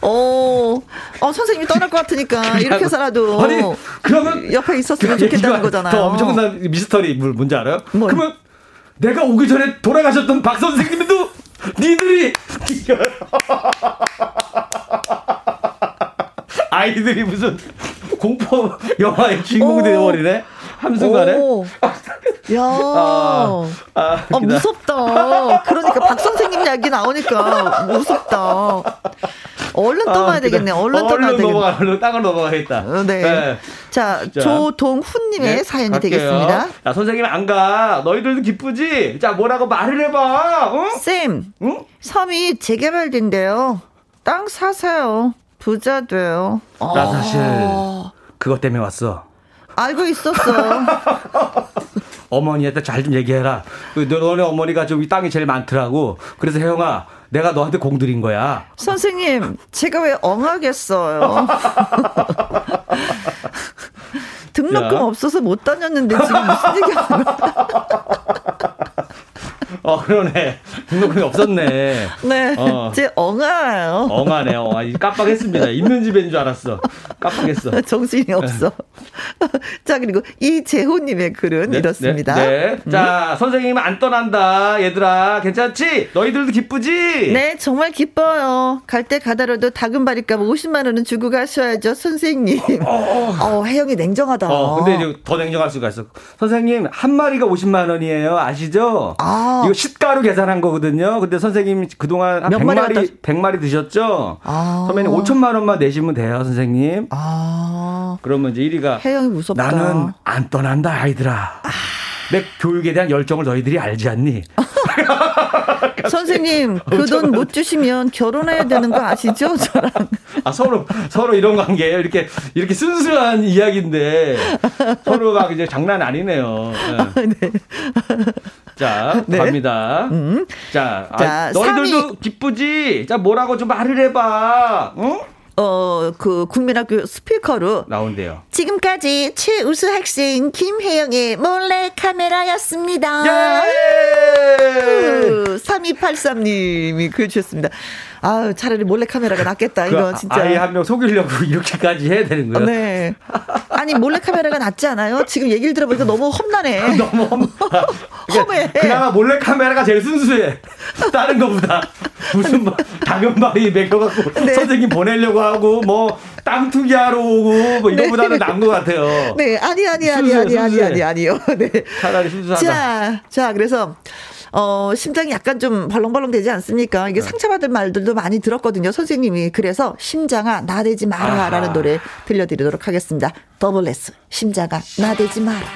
어, 어, 선생님이 떠날 것 같으니까 이렇게 해서라도 아니, 그러면 옆에 있었으면 그 좋겠다는 거잖아요. 더 엄청난 미스터리 뭘 뭔지 알아요? 뭘? 그러면 내가 오기 전에 돌아가셨던 박 선생님도 니들이 아이들이 무슨 공포 영화의 주인공이 오. 되어버리네 한순간에 오. 야, 아, 아, 웃기다. 무섭다. 그러니까 박 선생님 이야기 나오니까 무섭다. 얼른 아, 떠나야 웃기다. 되겠네. 얼른 떠나야 되겠네. 넘어가 얼른 땅을 넘어가겠다 어, 네. 자, 자. 조동훈님의 네, 사연이 갈게요. 되겠습니다. 야, 선생님 안 가. 너희들도 기쁘지? 자, 뭐라고 말을 해봐. 응? 쌤, 응? 섬이 재개발된대요. 땅 사세요. 부자 돼요. 나 사실 아, 그것 때문에 왔어. 알고 있었어. 어머니한테 잘 좀 얘기해라. 그 너- 너네 어머니가 좀 이 땅이 제일 많더라고. 그래서 혜영아, 내가 너한테 공들인 거야. 선생님, 제가 왜 엉하겠어요? 등록금 야. 없어서 못 다녔는데 지금 무슨 얘기 하는 거야? 어, 그러네. 등록금이 없었네. 네, 어. 제 엉아요. 엉하네, 엉하. 깜빡했습니다. 있는 집인 줄 알았어. 깜빡했어. 정신이 없어. 자, 그리고 이재호님의 글은 이렇습니다. 네. 네. 자, 선생님 안 떠난다. 얘들아, 괜찮지? 너희들도 기쁘지? 네, 정말 기뻐요. 갈 때 가다라도 다금바리값 50만 원은 주고 가셔야죠, 선생님. 어, 혜영이 냉정하다. 어, 근데 이제 더 냉정할 수가 있어. 선생님, 한 마리가 50만 원이에요. 아시죠? 아. 이거 시가로 계산한 거거든요. 근데 선생님 그동안 한몇 마리 100마리, 갖다- 100마리 드셨죠? 아. 선배님 5천만 원만 내시면 돼요, 선생님. 아, 그러면 이제 1위가 혜영이 무섭다. 나는 안 떠난다, 아이들아. 내 교육에 대한 열정을 너희들이 알지 않니? 선생님, 그 돈 못 주시면 결혼해야 되는 거 아시죠? 저랑. 아, 서로, 서로 이런 관계예요. 이렇게, 이렇게 순수한 이야기인데, 서로가 이제 장난 아니네요. 네. 자, 네. 갑니다. 자, 아, 자, 너희들도 삼위. 기쁘지? 자, 뭐라고 좀 말을 해봐. 응? 어, 그 국민학교 스피커로 나온대요. 지금까지 최우수 학생 김혜영의 몰래 카메라였습니다. 그 3283님이 글 주셨습니다. 아유, 차라리 몰래 카메라가 낫겠다. 이거 그 진짜. 아이 한명 속이려고 이렇게까지 해야 되는 거예요? 네. 아니, 몰래 카메라가 낫지 않아요? 지금 얘기를 들어보니까 너무 험난해. 너무 험, 험해. 그나마 몰래 카메라가 제일 순수해. 다른 거보다. 무슨 뭐, 당근바리 매겨갖고 네. 선생님 보내려고 하고, 뭐, 땅 투기하러 오고, 뭐, 이거보다는 나은 것 같아요. 네, 아니, 아니, 아니, 순수해, 아니, 아니, 순수해. 아니, 아니요. 네. 차라리 순수하다. 자, 자, 그래서, 어, 심장이 약간 좀 벌렁벌렁 되지 않습니까? 네. 이게 상처받은 말들도 많이 들었거든요, 선생님이. 그래서, 심장아, 나대지 마라. 라는. 노래 들려드리도록 하겠습니다. 더블 S, 심장아, 나대지 마라.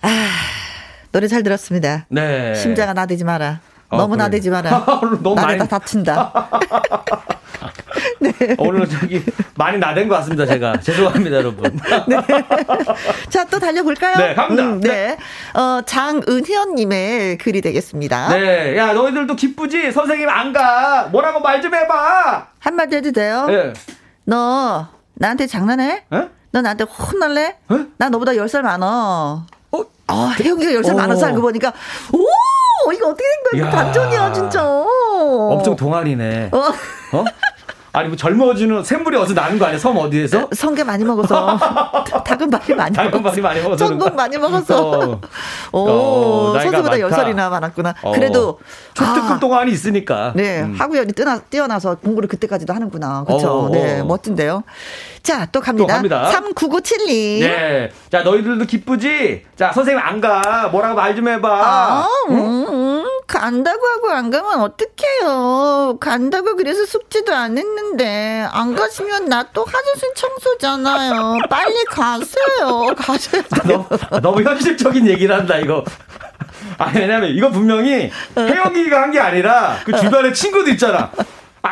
아, 노래 잘 들었습니다. 네. 심장아, 나대지 마라. 어, 너무 그래. 나대지 마라. 너무 나대다 많이- 다친다. 오늘 저기 많이 나댄 것 같습니다, 제가. 죄송합니다, 여러분. 자, 또 달려볼까요? 네, 갑니다. 네. 어, 장은현님의 글이 되겠습니다. 네, 야, 너희들도 기쁘지? 선생님 안 가. 뭐라고 말 좀 해봐. 한마디 해도 돼요? 예. 너 나한테 장난해? 예? 너 나한테 혼날래? 어? 나 너보다 10살 많어. 어? 아, 혜영이가 10살 어. 많아서 알고 보니까, 오! 이거 어떻게 된 거야? 이야. 반전이야, 진짜. 엄청 동안이네. 어, 어? 아니, 뭐 젊어지는 샘물이 어디서 나는 거 아니야? 섬 어디에서? 성게 많이 먹어서. 닭은 많이 많이 닭은 먹어서. 많이 많이 먹어서 전복? 많이 먹어서. 어. 오, 어, 선수보다 많다. 10살이나 많았구나. 어. 그래도. 초특급 아, 동안이 있으니까. 네, 음. 하구연이 뛰어나, 뛰어나서 공부를 그때까지도 하는구나. 그렇죠. 어, 네, 어. 멋진데요. 자, 또 갑니다. 또 갑니다. 3997님. 네. 자, 너희들도 기쁘지? 자, 선생님 안 가. 뭐라고 말 좀 해봐. 아, 음, 음, 간다고 하고 안 가면 어떡해요. 간다고 그래서 숙제도 안 했는데, 안 가시면 나 또 하재순 청소잖아요. 빨리 가세요. 가셔야 돼요. 너무, 너무 현실적인 얘기를 한다, 이거. 아니, 왜냐면 이거 분명히 혜영이가 한 게 아니라 그 주변에 친구들 있잖아.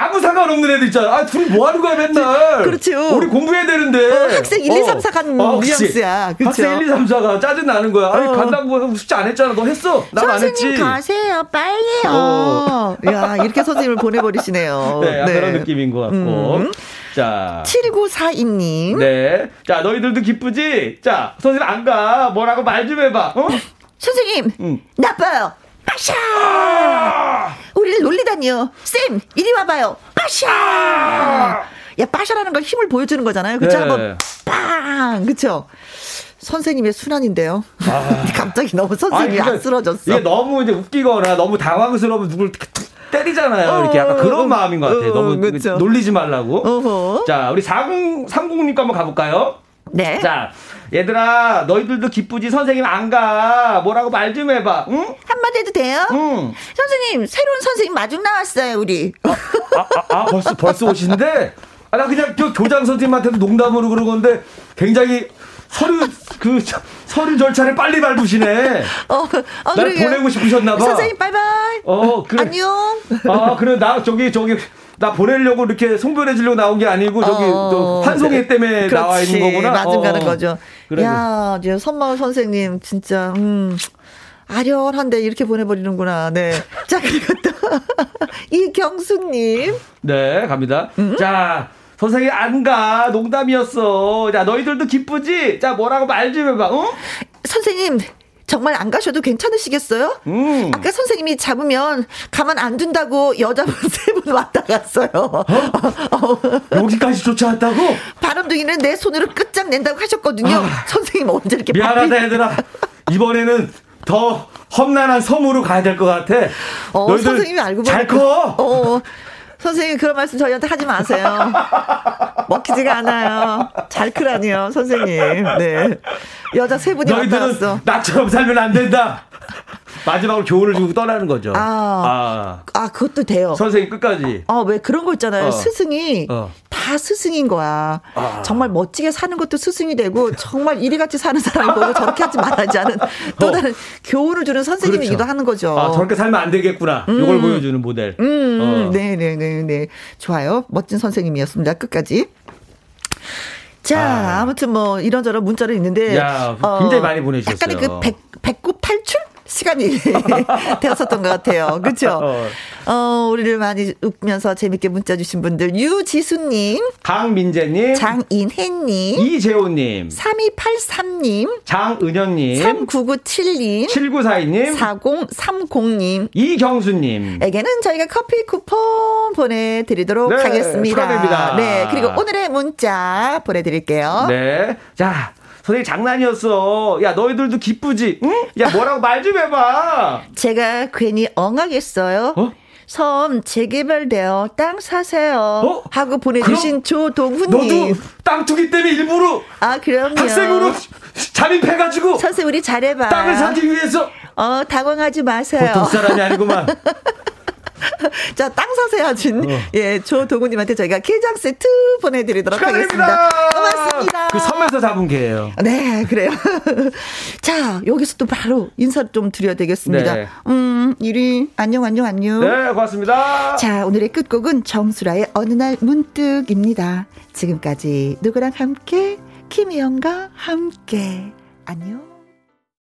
아무 상관없는 애들 있잖아. 아, 둘이 뭐 하는 거야, 맨날. 그렇죠. 우리 공부해야 되는데. 어, 학생 1, 2, 3, 4간 그치. 뉘앙스야. 그쵸? 학생 1, 2, 3, 4가 짜증나는 거야. 아니, 어. 간다고 숙제 안 했잖아. 너 했어? 난 안 했지. 선생님 가세요. 빨리요. 어. 야, 이렇게 선생님을 보내버리시네요. 네, 약간 그런 느낌인 것 같고. 음. 자. 7942님. 네. 자, 너희들도 기쁘지? 자, 선생님 안 가. 뭐라고 말 좀 해봐. 어? 선생님, 음. 나빠요. 빠샤! 우리를 놀리다니요. 쌤, 이리 와봐요. 빠샤! 야, 빠샤라는 걸 힘을 보여주는 거잖아요. 그쵸? 네. 한번 빵! 그쵸? 선생님의 순환인데요. 갑자기 너무 선생님이 아. 아니, 안 쓰러졌어. 이게 너무 이제 웃기거나 너무 당황스러우면 누굴 툭 때리잖아요. 어, 이렇게 약간 그런 어, 마음인 것 같아요. 어, 너무 그쵸. 놀리지 말라고. 어허. 자, 우리 40, 30님 거 한번 가볼까요? 네. 자, 얘들아, 너희들도 기쁘지? 선생님 안 가. 뭐라고 말 좀 해봐. 응? 한마디 해도 돼요? 응. 선생님, 새로운 선생님 마중 나왔어요, 우리. 아, 아, 아, 벌써, 벌써 오시는데? 아, 나 그냥 저 교장 선생님한테도 농담으로 그런 건데 굉장히 서류, 그, 저- 서류 절차를 빨리 밟으시네. 어, 어, 날. 보내고 싶으셨나 봐. 선생님, 바이바이. 어, 그래. 안녕. 아, 그래, 나, 저기, 저기, 나 보내려고 이렇게 송별해 주려고 나온 게 아니고, 저기, 어, 또 환송회 때문에 나와 있는 그렇지. 거구나. 맞은 어. 가는 거죠. 그래. 야, 이제 선마을 선생님, 진짜, 음, 아련한데 이렇게 보내버리는구나. 네. 자, 그리고 또, 이경수님. 네, 갑니다. 음? 자, 선생님 안 가. 농담이었어. 자, 너희들도 기쁘지? 자, 뭐라고 말 좀 해봐, 어? 선생님, 정말 안 가셔도 괜찮으시겠어요? 음. 아까 선생님이 잡으면 가만 안 둔다고 여자분 세 분 왔다 갔어요. 어? 여기까지 쫓아왔다고? 바람둥이는 내 손으로 끝장낸다고 하셨거든요. 선생님 언제 이렇게 아. 미안하다, 바삐- 얘들아. 이번에는 더 험난한 섬으로 가야 될 것 같아. 어, 너희들 선생님이 알고 잘 보니까- 커. 어, 선생님 그런 말씀 저희한테 하지 마세요. 먹히지가 않아요. 잘 크라니요, 선생님. 네. 여자 세 분이 왔다 갔어. 나처럼 살면 안 된다. 마지막으로 교훈을 주고 떠나는 거죠. 아. 아, 그것도 돼요. 선생님 끝까지. 어, 왜 그런 거 있잖아요. 어. 스승이 어. 다 스승인 거야. 아. 정말 멋지게 사는 것도 스승이 되고 정말 이리같이 사는 보고 저렇게 하지 말아야지 하는 또 다른 교훈을 주는 선생님이기도 그렇죠. 하는 거죠. 아, 저렇게 살면 안 되겠구나. 이걸 보여주는 모델. 음, 어. 네네 네 네. 좋아요. 멋진 선생님이었습니다. 끝까지. 자, 아. 아. 무튼뭐 이런저런 문자를 있는데. 야, 굉장히 많이 보내주셨어요. 약간의 그 배, 배꼽 탈출? 시간이 되었었던 것 같아요. 그쵸? 어. 어, 우리를 많이 웃면서 재밌게 문자 주신 분들. 유지수님, 강민재님, 장인혜님, 이재호님, 3283님, 장은현님, 3997님, 7942님, 4030님, 이경수님. 에게는 저희가 커피 쿠폰 보내드리도록 네, 하겠습니다. 축하드립니다. 네, 그리고 오늘의 문자 보내드릴게요. 네. 자, 선생님 장난이었어. 야, 너희들도 기쁘지? 응? 야, 뭐라고 말 좀 해봐. 제가 괜히 엉하겠어요. 어? 섬 재개발되어 땅 사세요. 어? 하고 보내주신 조동훈님. 너도 땅 투기 때문에 일부러 아, 그럼요. 학생으로 잠입해가지고 선생 우리 잘해봐. 땅을 사기 위해서 어, 당황하지 마세요. 보통 사람이 아니구만. 자, 땅 사세요 하신, 어. 예, 조동우님한테 저희가 게장 세트 보내드리도록 축하드립니다. 하겠습니다. 고맙습니다. 그 섬에서 잡은 개예요. 네, 그래요. 자, 여기서 또 바로 인사 좀 드려야 되겠습니다. 네. 음, 이리, 안녕, 안녕, 안녕. 네, 고맙습니다. 자, 오늘의 끝곡은 정수라의 어느 날 문득입니다. 지금까지 누구랑 함께, 김혜영과 함께. 안녕.